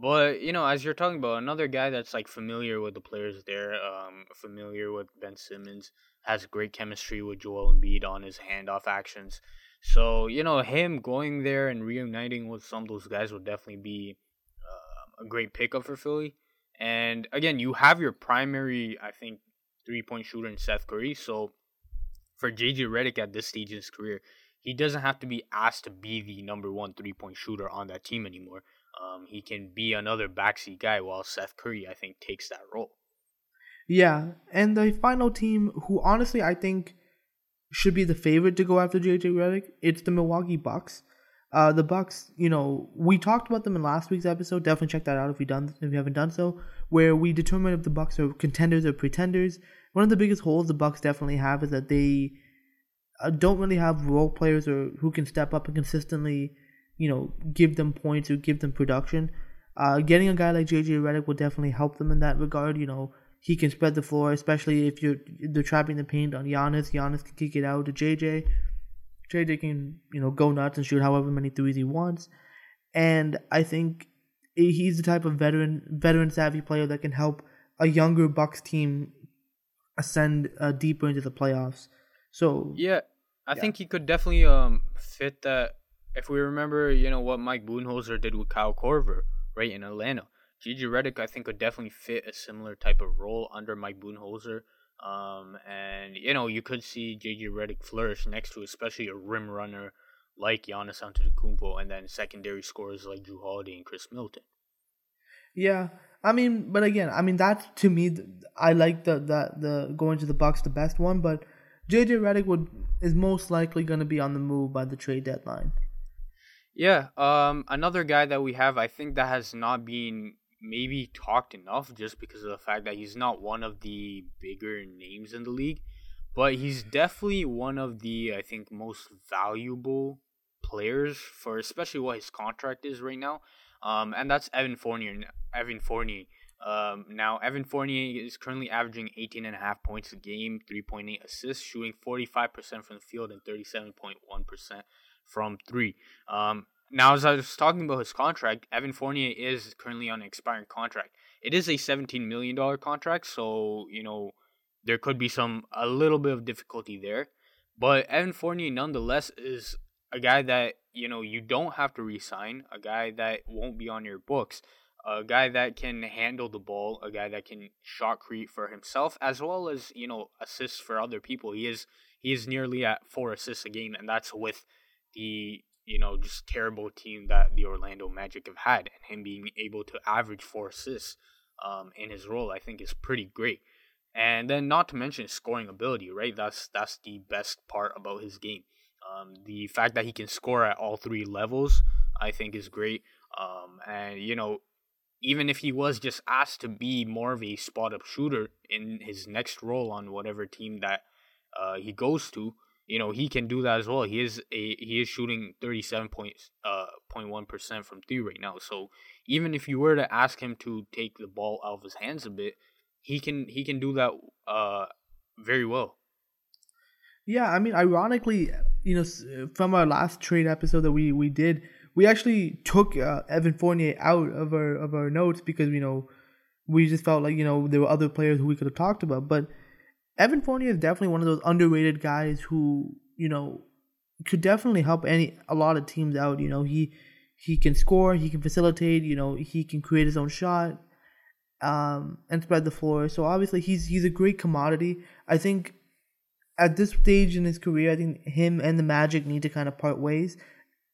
But you know, as you're talking about another guy that's like familiar with the players there, um, familiar with Ben Simmons, has great chemistry with Joel Embiid on his handoff actions. So you know, him going there and reuniting with some of those guys would definitely be a great pickup for Philly. And again, you have your primary, I think, three point shooter in Seth Curry. So for JJ Redick at this stage in his career, he doesn't have to be asked to be the number one three point shooter on that team anymore. Um, he can be another backseat guy while Seth Curry, I think, takes that role. Yeah, and the final team, who honestly I think should be the favorite to go after JJ Redick, it's the Milwaukee Bucks. Uh, the Bucks, you know, we talked about them in last week's episode. Definitely check that out if you done if you haven't done so, where we determined if the Bucks are contenders or pretenders. One of the biggest holes the Bucks definitely have is that they uh, don't really have role players or who can step up and consistently, you know, give them points or give them production. Uh, getting a guy like JJ Redick will definitely help them in that regard. You know, he can spread the floor, especially if you're they're trapping the paint on Giannis. Giannis can kick it out to JJ. JJ can, you know, go nuts and shoot however many threes he wants. And I think he's the type of veteran, veteran savvy player that can help a younger Bucks team ascend uh, deeper into the playoffs. So yeah, I yeah. think he could definitely um fit that. If we remember, you know what Mike Budenholzer did with Kyle Korver, right in Atlanta. JJ Redick, I think, could definitely fit a similar type of role under Mike Budenholzer. Um, and you know you could see JJ Redick flourish next to especially a rim runner like Giannis Antetokounmpo, and then secondary scorers like Jrue Holiday and Khris Middleton. Yeah, I mean, but again, I mean that to me, I like the the the going to the Bucks the best one, but JJ Redick would is most likely going to be on the move by the trade deadline. Yeah, um, another guy that we have, I think that has not been maybe talked enough just because of the fact that he's not one of the bigger names in the league, but he's definitely one of the I think most valuable players for especially what his contract is right now. Um, and that's Evan Fournier. Evan Fournier. Um, now Evan Fournier is currently averaging 18 and a half points a game, 3.8 assists, shooting 45% from the field and 37.1% from three. Um, now, as I was talking about his contract, Evan Fournier is currently on an expiring contract. It is a $17 million contract, so, you know, there could be some, a little bit of difficulty there. But Evan Fournier, nonetheless, is a guy that, you know, you don't have to resign, a guy that won't be on your books, a guy that can handle the ball, a guy that can shot create for himself, as well as, you know, assists for other people. He is, he is nearly at four assists a game, and that's with the you know, just terrible team that the Orlando Magic have had, and him being able to average four assists um, in his role, I think is pretty great. And then, not to mention scoring ability, right? That's that's the best part about his game. Um, the fact that he can score at all three levels, I think, is great. Um, and you know, even if he was just asked to be more of a spot up shooter in his next role on whatever team that uh, he goes to, you know he can do that as well. He is a he is shooting thirty seven uh point one percent from three right now. So even if you were to ask him to take the ball out of his hands a bit, he can he can do that uh very well. Yeah, I mean, ironically, you know, from our last trade episode that we we did, we actually took uh, Evan Fournier out of our of our notes because you know we just felt like you know there were other players who we could have talked about, but Evan Fournier is definitely one of those underrated guys who you know could definitely help any a lot of teams out. You know, he he can score, he can facilitate, you know, he can create his own shot, um, and spread the floor. So obviously he's he's a great commodity. I think at this stage in his career, I think him and the Magic need to kind of part ways.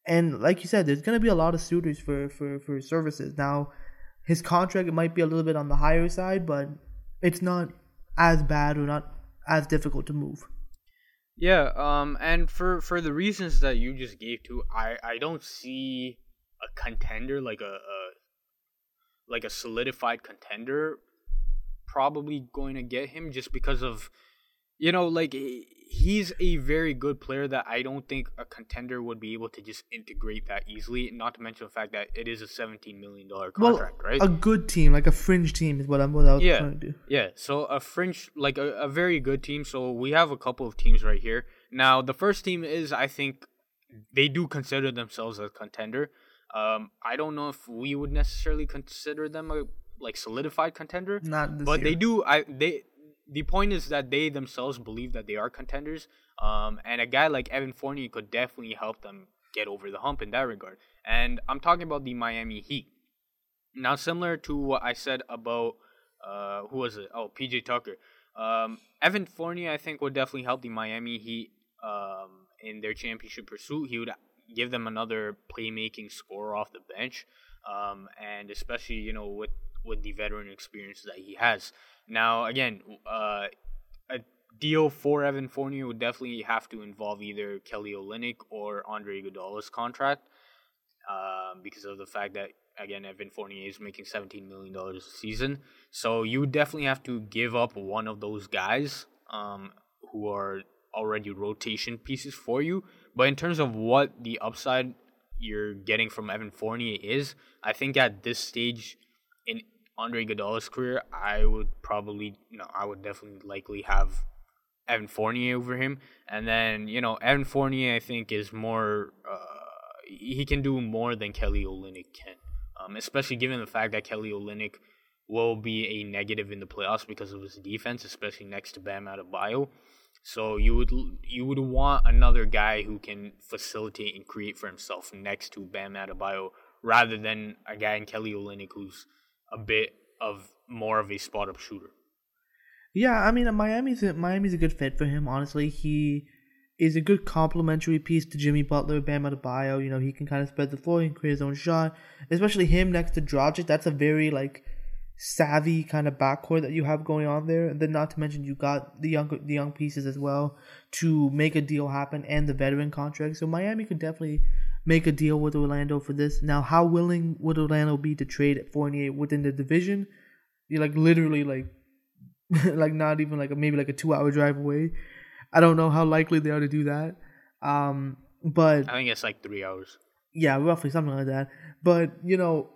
And like you said, there's gonna be a lot of suitors for for for services. Now, his contract it might be a little bit on the higher side, but it's not as bad or not as difficult to move. Yeah, um, and for for the reasons that you just gave to, I I don't see a contender like a, a like a solidified contender probably going to get him just because of you know, like he's a very good player that I don't think a contender would be able to just integrate that easily. Not to mention the fact that it is a seventeen million dollar contract, well, right? A good team, like a fringe team, is what I'm what I was yeah, trying to do. Yeah, so a fringe, like a, a very good team. So we have a couple of teams right here. Now the first team is, I think, they do consider themselves a contender. Um, I don't know if we would necessarily consider them a like solidified contender, Not but year. they do. I they the point is that they themselves believe that they are contenders. Um, and a guy like Evan Fournier could definitely help them get over the hump in that regard. And I'm talking about the Miami Heat. Now, similar to what I said about uh, who was it? Oh, PJ Tucker. Um, Evan Fournier, I think, would definitely help the Miami Heat um, in their championship pursuit. He would give them another playmaking scorer off the bench, um, and especially you know with with the veteran experience that he has. Now, again, uh, a deal for Evan Fournier would definitely have to involve either Kelly Olynyk or Andre Iguodala's contract, um, because of the fact that again Evan Fournier is making seventeen million dollars a season. So you would definitely have to give up one of those guys um, who are already rotation pieces for you. But in terms of what the upside you're getting from Evan Fournier is, I think at this stage in Andre Iguodala's career, I would probably no, I would definitely likely have Evan Fournier over him, and then you know Evan Fournier I think is more uh, he can do more than Kelly Olynyk can, um, especially given the fact that Kelly Olynyk will be a negative in the playoffs because of his defense, especially next to Bam Adebayo. So you would you would want another guy who can facilitate and create for himself next to Bam Adebayo rather than a guy in Kelly Olynyk who's a bit of more of a spot up shooter. Yeah, I mean Miami's a, Miami's a good fit for him. Honestly, he is a good complementary piece to Jimmy Butler, Bam Adebayo. You know, he can kind of spread the floor, can create his own shot. Especially him next to Dragic, that's a very like savvy kind of backcourt that you have going on there. And then not to mention you got the young the young pieces as well to make a deal happen and the veteran contract. So Miami could definitely make a deal with Orlando for this. Now, how willing would Orlando be to trade at Fournier within the division? You're like literally like (laughs) like not even like a, maybe like a two hour drive away. I don't know how likely they are to do that. Um, but I think it's like three hours. yeah, roughly something like that. But you know,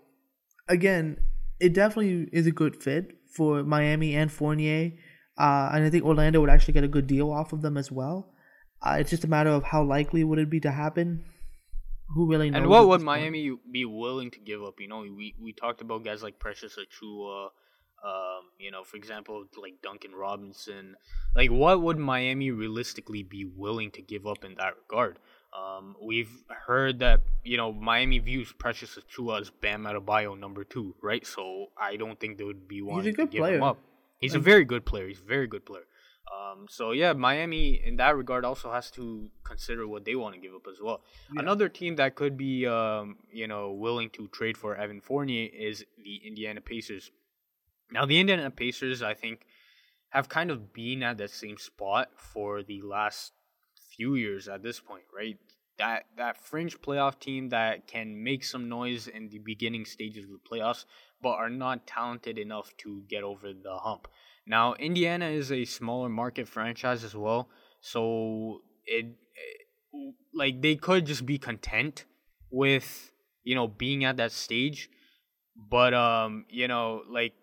again, it definitely is a good fit for Miami and Fournier, uh, and I think Orlando would actually get a good deal off of them as well. Uh, it's just a matter of how likely would it be to happen. Who really knows? And what would this point? Miami be willing to give up? You know, we we talked about guys like Precious Achiuwa, um, you know, for example, like Duncan Robinson. Like, what would Miami realistically be willing to give up in that regard? Um, we've heard that you know Miami views Precious Achiuwa as Bam Adebayo number two, right? So I don't think they would be wanting to give him up. He's a very good player. He's a very good player. Um, so yeah, Miami in that regard also has to consider what they want to give up as well. Another team that could be, um, you know, willing to trade for Evan Fournier is the Indiana Pacers. Now, the Indiana Pacers, I think, have kind of been at that same spot for the last few years at this point, right? That that fringe playoff team that can make some noise in the beginning stages of the playoffs, but are not talented enough to get over the hump. Now, Indiana is a smaller market franchise as well, so it, it like they could just be content with you know being at that stage, but um you know like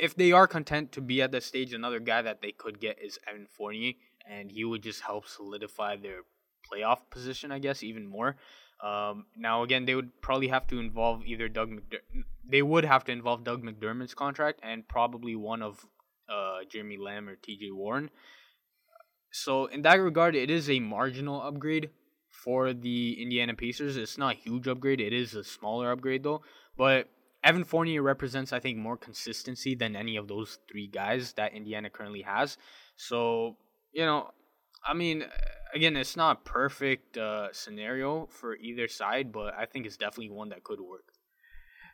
if they are content to be at that stage, another guy that they could get is Evan Fournier, and he would just help solidify their playoff position, I guess, even more. Um, now, again, they would probably have to involve either Doug. They would have to involve Doug McDermott's contract and probably one of uh, Jeremy Lamb or T.J. Warren. So, in that regard, it is a marginal upgrade for the Indiana Pacers. It's not a huge upgrade. It is a smaller upgrade, though. But Evan Fournier represents, I think, more consistency than any of those three guys that Indiana currently has. So, you know, I mean, again, it's not a perfect uh, scenario for either side, but I think it's definitely one that could work.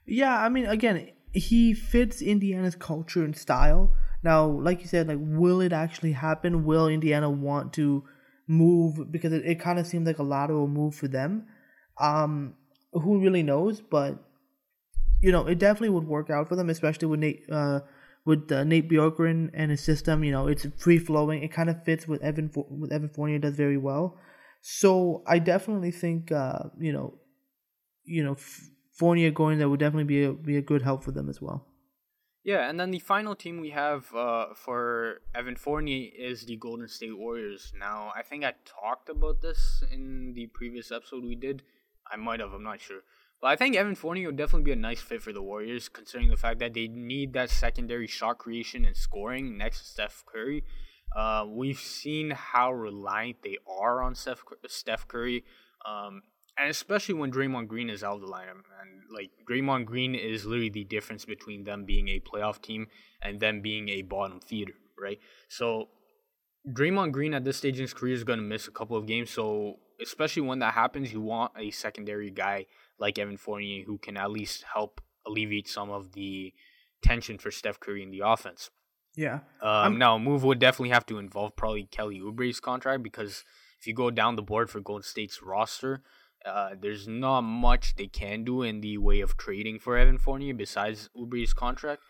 Yeah, I mean, again, he fits Indiana's culture and style. Now, like you said, like, will it actually happen? Will Indiana want to move? Because it, it kind of seems like a lateral move for them. Um, who really knows? But you know, it definitely would work out for them, especially with Nate, uh, with uh, Nate Bjorkgren and his system. You know, it's free flowing. It kind of fits with Evan with Evan Fournier does very well. So I definitely think uh, you know, you know, Fournier going there would definitely be a, be a good help for them as well. Yeah, and then the final team we have uh, for Evan Fournier is the Golden State Warriors. Now, I think I talked about this in the previous episode we did. I might have, I'm not sure. But I think Evan Fournier would definitely be a nice fit for the Warriors, considering the fact that they need that secondary shot creation and scoring next to Steph Curry. Uh, we've seen how reliant they are on Steph, Steph Curry. Um, and especially when Draymond Green is out of the lineup, and like Draymond Green is literally the difference between them being a playoff team and them being a bottom feeder, right? So Draymond Green at this stage in his career is going to miss a couple of games. So especially when that happens, you want a secondary guy like Evan Fournier who can at least help alleviate some of the tension for Steph Curry in the offense. Yeah. Um, now, a move would definitely have to involve probably Kelly Oubre's contract because if you go down the board for Golden State's roster, uh, there's not much they can do in the way of trading for Evan Fournier besides Oubre's contract.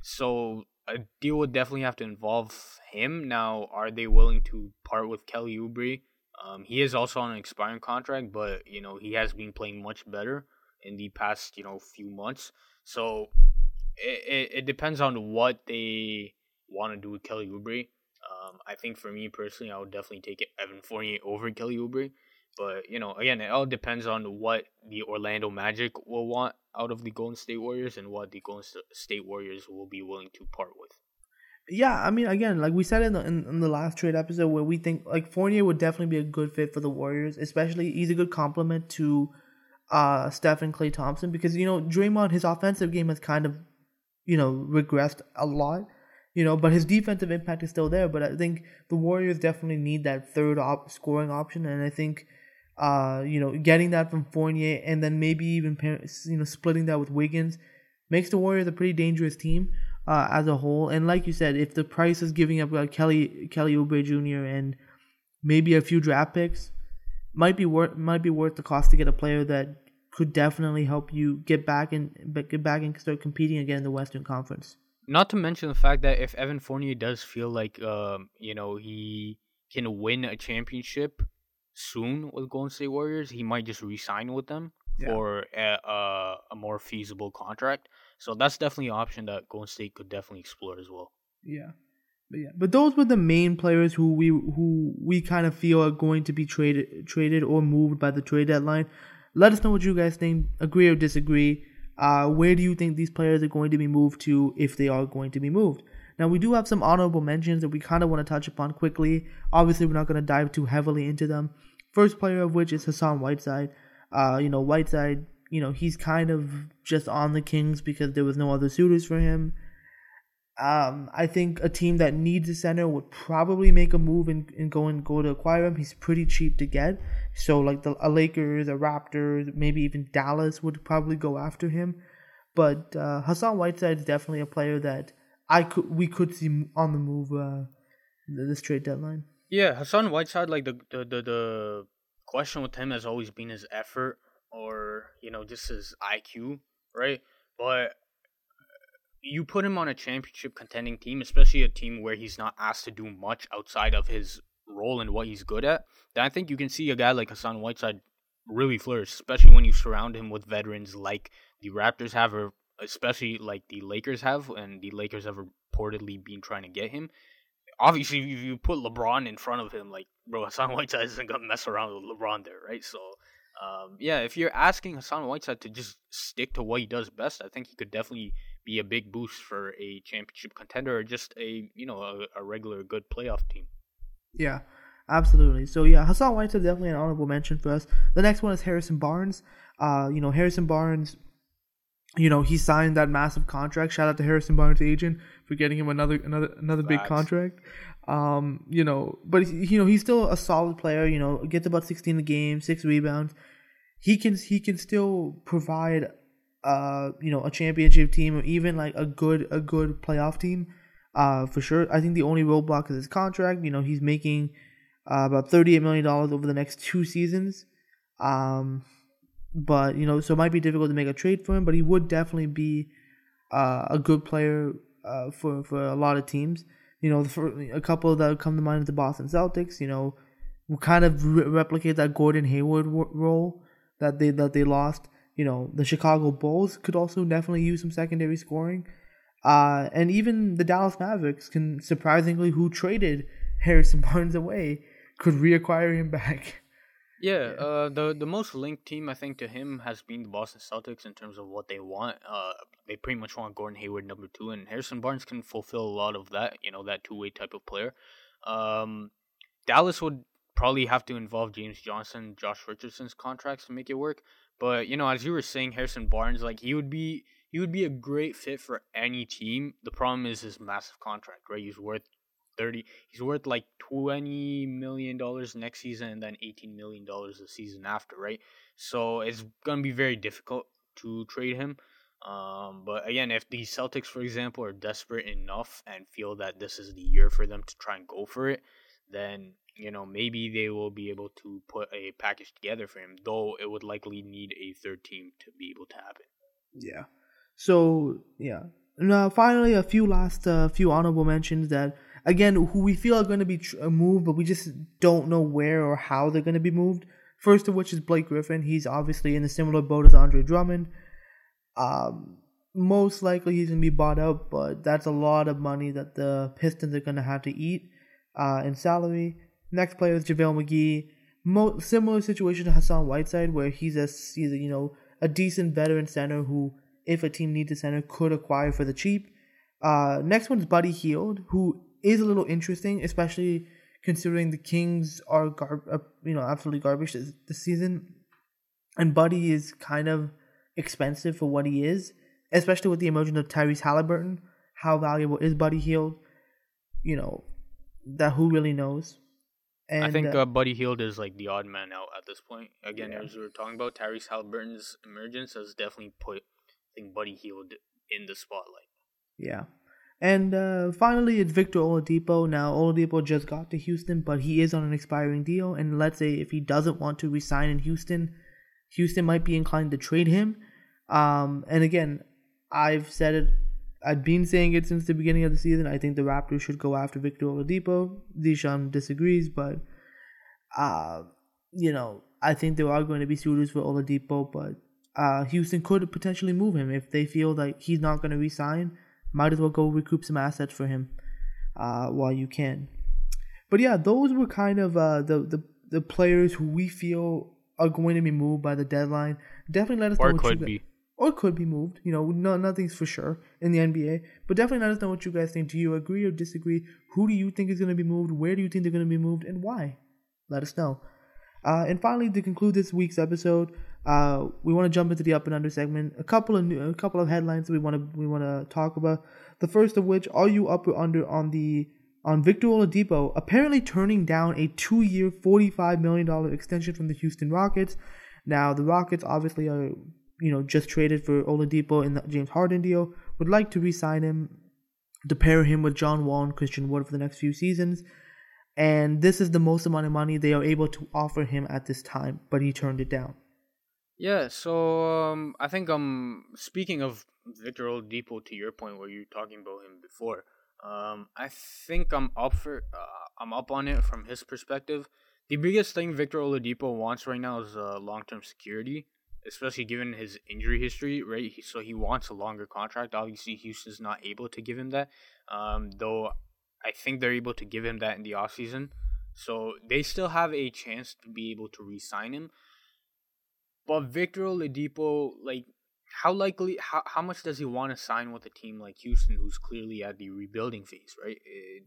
So a deal would definitely have to involve him. Now, are they willing to part with Kelly Oubre? Um, he is also on an expiring contract, but you know he has been playing much better in the past you know few months. So it, it, it depends on what they want to do with Kelly Oubre. Um, I think for me personally, I would definitely take Evan Fournier over Kelly Oubre. But you know, again, it all depends on what the Orlando Magic will want out of the Golden State Warriors and what the Golden State Warriors will be willing to part with. Yeah, I mean, again, like we said in the in, in, the last trade episode, where we think like Fournier would definitely be a good fit for the Warriors, especially he's a good complement to uh Steph and Klay Thompson because you know Draymond his offensive game has kind of you know regressed a lot, you know, but his defensive impact is still there. But I think the Warriors definitely need that third op- scoring option, and I think uh, you know, getting that from Fournier and then maybe even you know splitting that with Wiggins makes the Warriors a pretty dangerous team uh, as a whole. And like you said, if the price is giving up like Kelly Kelly Oubre Jr. and maybe a few draft picks, might be worth might be worth the cost to get a player that could definitely help you get back and get back and start competing again in the Western Conference. Not to mention the fact that if Evan Fournier does feel like um, you know he can win a championship soon with Golden State Warriors, he might just resign with them yeah. for a, a, a, more feasible contract. So that's definitely an option that Golden State could definitely explore as well. Yeah. But yeah, but those were the main players who we who we kind of feel are going to be traded traded or moved by the trade deadline. Let us know what you guys think. Agree or disagree. Uh, where do you think these players are going to be moved to if they are going to be moved? Now we do have some honorable mentions that we kind of want to touch upon quickly. Obviously, we're not going to dive too heavily into them. First player of which is Hassan Whiteside. Uh, you know, Whiteside, you know, he's kind of just on the Kings because there was no other suitors for him. Um, I think a team that needs a center would probably make a move and, and go and go to acquire him. He's pretty cheap to get. So like the a Lakers, a Raptors, maybe even Dallas would probably go after him. But uh, Hassan Whiteside is definitely a player that I could we could see on the move uh, this trade deadline. Yeah, Hassan Whiteside, like the, the the the question with him has always been his effort or you know just his IQ, right? But you put him on a championship contending team, especially a team where he's not asked to do much outside of his role and what he's good at, then I think you can see a guy like Hassan Whiteside really flourish, especially when you surround him with veterans like the Raptors have, or especially like the Lakers have, and the Lakers have reportedly been trying to get him obviously if you put LeBron in front of him, like bro, Hassan Whiteside isn't gonna mess around with LeBron there, right? So um, yeah, if you're asking Hassan Whiteside to just stick to what he does best, I think he could definitely be a big boost for a championship contender or just a you know a, a regular good playoff team. Yeah, absolutely. So yeah, Hassan Whiteside definitely an honorable mention for us. The next one is Harrison Barnes. Uh, you know Harrison Barnes you know, he signed that massive contract. Shout out to Harrison Barnes' agent for getting him another another another Facts. big contract. Um, you know, but you know he's still a solid player. You know, gets about sixteen a game, six rebounds. He can he can still provide, uh, you know, a championship team or even like a good a good playoff team, uh, for sure. I think the only roadblock is his contract. You know, he's making uh, about thirty eight million dollars over the next two seasons. Um, but you know, so it might be difficult to make a trade for him. But he would definitely be uh, a good player uh, for for a lot of teams. You know, for a couple that come to mind is the Boston Celtics. You know, kind of re- replicate that Gordon Hayward w- role that they that they lost. You know, the Chicago Bulls could also definitely use some secondary scoring. Uh, and even the Dallas Mavericks can surprisingly, who traded Harrison Barnes away, could reacquire him back. (laughs) Yeah, yeah, uh, the the most linked team I think to him has been the Boston Celtics in terms of what they want. Uh, they pretty much want Gordon Hayward number two, and Harrison Barnes can fulfill a lot of that. You know, that two way type of player. Um, Dallas would probably have to involve James Johnson, Josh Richardson's contracts to make it work. But you know, as you were saying, Harrison Barnes, like he would be he would be a great fit for any team. The problem is his massive contract, right? He's worth thirty. He's worth like twenty million dollars next season, and then eighteen million dollars the season after, right? So it's gonna be very difficult to trade him. Um, but again, if the Celtics, for example, are desperate enough and feel that this is the year for them to try and go for it, then you know maybe they will be able to put a package together for him. Though it would likely need a third team to be able to happen. Yeah. So yeah. Now, finally, a few last, uh, few honorable mentions that again, who we feel are going to be tr- uh, moved, but we just don't know where or how they're going to be moved. First of which is Blake Griffin. He's obviously in a similar boat as Andre Drummond. Um, most likely he's going to be bought out, but that's a lot of money that the Pistons are going to have to eat uh, in salary. Next player is JaVale McGee. Mo- similar situation to Hassan Whiteside, where he's a, he's a, you know, a decent veteran center who if a team needs a center, could acquire for the cheap. Uh, next one is Buddy Hield, who is a little interesting, especially considering the Kings are gar- uh, you know absolutely garbage this, this season, and Buddy is kind of expensive for what he is, especially with the emergence of Tyrese Halliburton. How valuable is Buddy Hield? You know, that who really knows. And, I think uh, uh, Buddy Hield is like the odd man out at this point. Again, yeah. as we were talking about, Tyrese Halliburton's emergence has definitely put I think Buddy Hield in the spotlight. Yeah. And uh, finally, it's Victor Oladipo. Now, Oladipo just got to Houston, but he is on an expiring deal. And let's say if he doesn't want to resign in Houston, Houston might be inclined to trade him. Um, and again, I've said it. I've been saying it since the beginning of the season. I think the Raptors should go after Victor Oladipo. Zishan disagrees, but uh, you know, I think there are going to be suitors for Oladipo, but uh, Houston could potentially move him if they feel like he's not going to resign. Might as well go recoup some assets for him uh, while you can. But yeah, those were kind of uh, the, the the players who we feel are going to be moved by the deadline. Definitely let us or know. Or could be. Or could be moved. You know, no, nothing's for sure in the NBA. But definitely let us know what you guys think. Do you agree or disagree? Who do you think is going to be moved? Where do you think they're going to be moved? And why? Let us know. Uh, and finally, to conclude this week's episode, uh, we want to jump into the up and under segment. A couple of new, a couple of headlines we want to we want to talk about. The first of which, are you up or under on the on Victor Oladipo apparently turning down a two-year, forty-five million dollar extension from the Houston Rockets? Now, the Rockets obviously are you know just traded for Oladipo in the James Harden deal. Would like to re-sign him to pair him with John Wall and Christian Wood for the next few seasons. And this is the most amount of money they are able to offer him at this time, but he turned it down. Yeah, so um, I think um speaking of Victor Oladipo, to your point where you are talking about him before, um, I think I'm up for uh, I'm up on it from his perspective. The biggest thing Victor Oladipo wants right now is uh, long term security, especially given his injury history. Right, so he wants a longer contract. Obviously, Houston's not able to give him that. Um, though I think they're able to give him that in the offseason. So they still have a chance to be able to re-sign him. But Victor Oladipo, like, how likely, how, how much does he want to sign with a team like Houston, who's clearly at the rebuilding phase, right? It,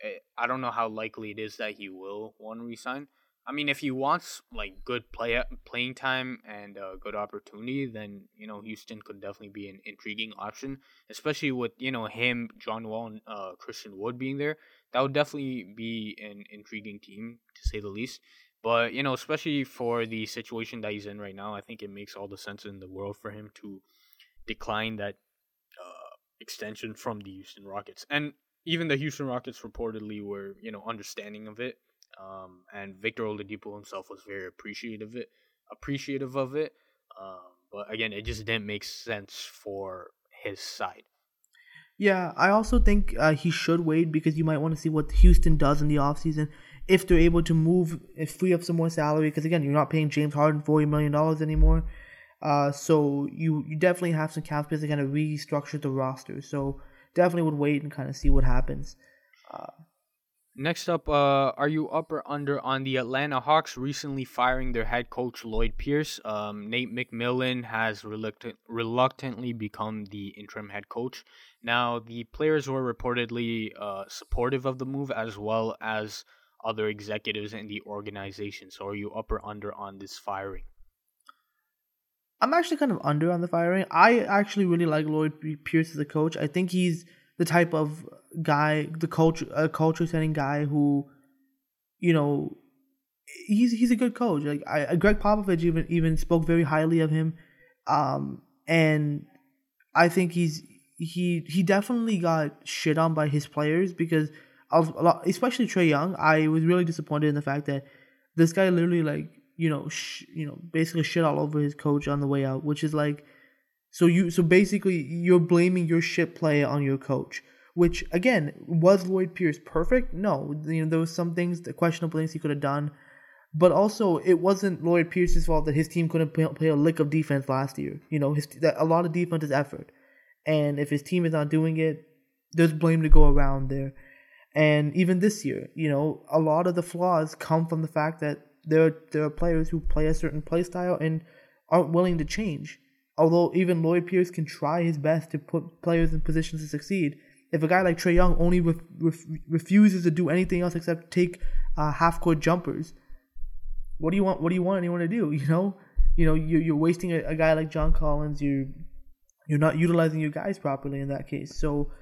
it, I don't know how likely it is that he will want to resign. I mean, if he wants like good play playing time and a good opportunity, then you know Houston could definitely be an intriguing option, especially with you know him, John Wall, and uh, Christian Wood being there. That would definitely be an intriguing team to say the least. But you know, especially for the situation that he's in right now, I think it makes all the sense in the world for him to decline that uh, extension from the Houston Rockets. And even the Houston Rockets reportedly were, you know, understanding of it. Um, and Victor Oladipo himself was very appreciative of it, appreciative of it. Um, but again, it just didn't make sense for his side. Yeah, I also think uh, he should wait because you might want to see what Houston does in the offseason. If they're able to move, free up some more salary, because again, you're not paying James Harden $40 million anymore. Uh, so you, you definitely have some cap space to kind of restructure the roster. So definitely would wait and kind of see what happens. Uh, Next up, uh, are you up or under on the Atlanta Hawks recently firing their head coach Lloyd Pierce? Um, Nate McMillan has reluctant, reluctantly become the interim head coach. Now, the players were reportedly uh, supportive of the move as well as other executives in the organization. So, are you up or under on this firing? I'm actually kind of under on the firing. I actually really like Lloyd Pierce as a coach. I think he's the type of guy, the culture, a culture setting guy who, you know, he's he's a good coach. Like I, Gregg Popovich even even spoke very highly of him, um, and I think he's he he definitely got shit on by his players because lot, especially Trae Young. I was really disappointed in the fact that this guy literally like you know, sh- you know, basically shit all over his coach on the way out, which is like, so you, so basically you're blaming your shit play on your coach, which again, was Lloyd Pierce perfect? No, you know, there was some things, the questionable things he could have done, but also it wasn't Lloyd Pierce's fault that his team couldn't play, play a lick of defense last year. You know, his that a lot of defense is effort, and if his team is not doing it, there's blame to go around there. And even this year, you know, a lot of the flaws come from the fact that there there are players who play a certain play style and aren't willing to change. Although even Lloyd Pierce can try his best to put players in positions to succeed, if a guy like Trae Young only ref, ref, refuses to do anything else except take uh, half court jumpers, what do you want? What do you want anyone to do? (laughs) You know, you know, you're, you're wasting a, a guy like John Collins. You're you're not utilizing your guys properly in that case. So,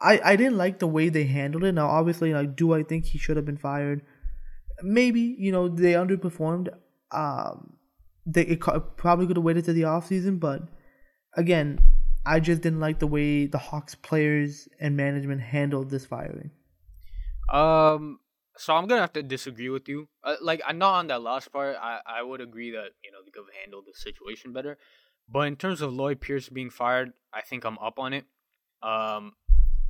I I didn't like the way they handled it. Now, obviously, like, do I think he should have been fired? maybe you know they underperformed. Um, they it probably could have waited to the off season, but again, I just didn't like the way the Hawks players and management handled this firing. Um, so I'm gonna have to disagree with you. Uh, like, I'm not on that last part. I I would agree that you know they could have handled the situation better. But in terms of Lloyd Pierce being fired, I think I'm up on it. Um,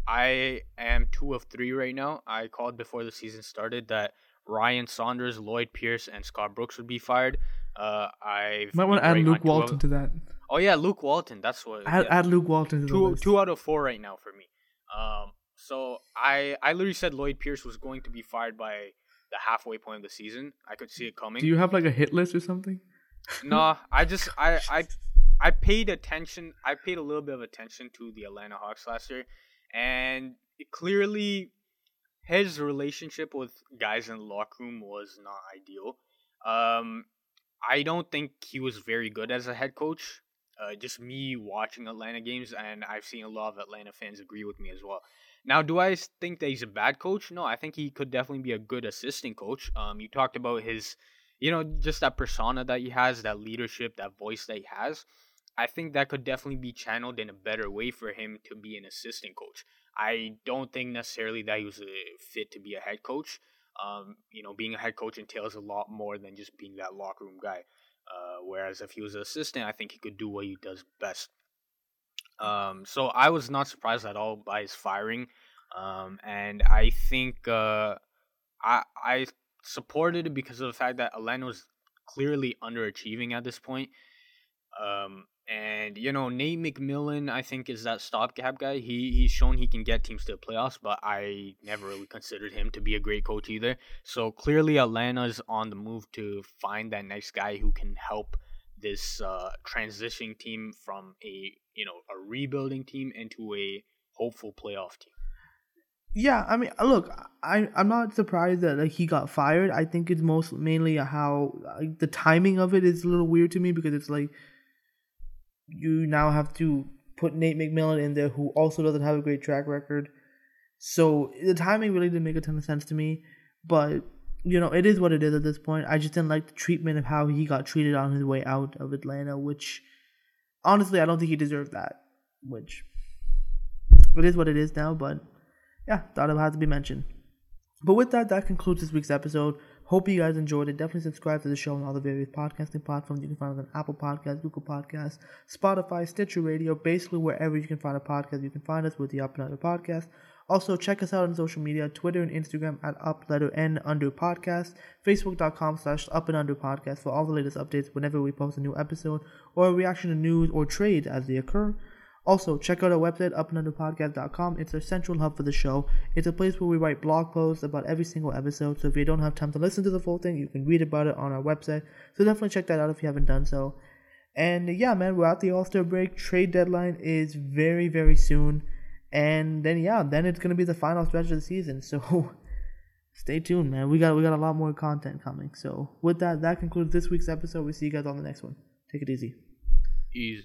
I am two of three right now. I called before the season started that Ryan Saunders, Lloyd Pierce, and Scott Brooks would be fired. Uh, I might want to add Luke Walton of, to that. Oh yeah, Luke Walton. That's what. Add, yeah. add Luke Walton to two, list. Two out of four right now for me. Um, so I I literally said Lloyd Pierce was going to be fired by the halfway point of the season. I could see it coming. Do you have like a hit list or something? nah, (laughs) I just I I I paid attention. I paid a little bit of attention to the Atlanta Hawks last year, and clearly his relationship with guys in the locker room was not ideal. Um, I don't think he was very good as a head coach. Uh, just me watching Atlanta games, and I've seen a lot of Atlanta fans agree with me as well. Now, do I think that he's a bad coach? No, I think he could definitely be a good assistant coach. Um, you talked about his, you know, just that persona that he has, that leadership, that voice that he has. I think that could definitely be channeled in a better way for him to be an assistant coach. I don't think necessarily that he was fit to be a head coach. Um, you know, being a head coach entails a lot more than just being that locker room guy. Uh, whereas if he was an assistant, I think he could do what he does best. Um, so I was not surprised at all by his firing, um, and I think uh, I I supported it because of the fact that Atlanta was clearly underachieving at this point. Um, and you know, Nate McMillan, I think, is that stopgap guy. He he's shown he can get teams to the playoffs, but I never really considered him to be a great coach either. So clearly, Atlanta's on the move to find that next guy who can help this uh, transitioning team from a you know a rebuilding team into a hopeful playoff team. Yeah, I mean, look, I I'm not surprised that like he got fired. I think it's most mainly how like, the timing of it is a little weird to me because it's like you now have to put Nate McMillan in there, who also doesn't have a great track record. So the timing really didn't make a ton of sense to me. But you know, it is what it is at this point. I just didn't like the treatment of how he got treated on his way out of Atlanta, which honestly I don't think he deserved that. Which it is what it is now, but yeah, thought it had to be mentioned. But with that, that concludes this week's episode. Hope you guys enjoyed it. Definitely subscribe to the show on all the various podcasting platforms. You can find us on Apple Podcasts, Google Podcasts, Spotify, Stitcher Radio, basically wherever you can find a podcast, you can find us with the Up and Under Podcast. Also, check us out on social media, Twitter and Instagram at Up Letter N Under Podcast, Facebook.com slash Up and Under Podcast for all the latest updates whenever we post a new episode or a reaction to news or trade as they occur. Also, check out our website, upandunderpodcast.com. It's our central hub for the show. It's a place where we write blog posts about every single episode. So if you don't have time to listen to the full thing, you can read about it on our website. So definitely check that out if you haven't done so. And yeah, man, we're at the All Star break. Trade deadline is very, very soon. And then yeah, then it's gonna be the final stretch of the season. So (laughs) stay tuned, man. We got we got a lot more content coming. So with that, that concludes this week's episode. We see you guys on the next one. Take it easy. Easy.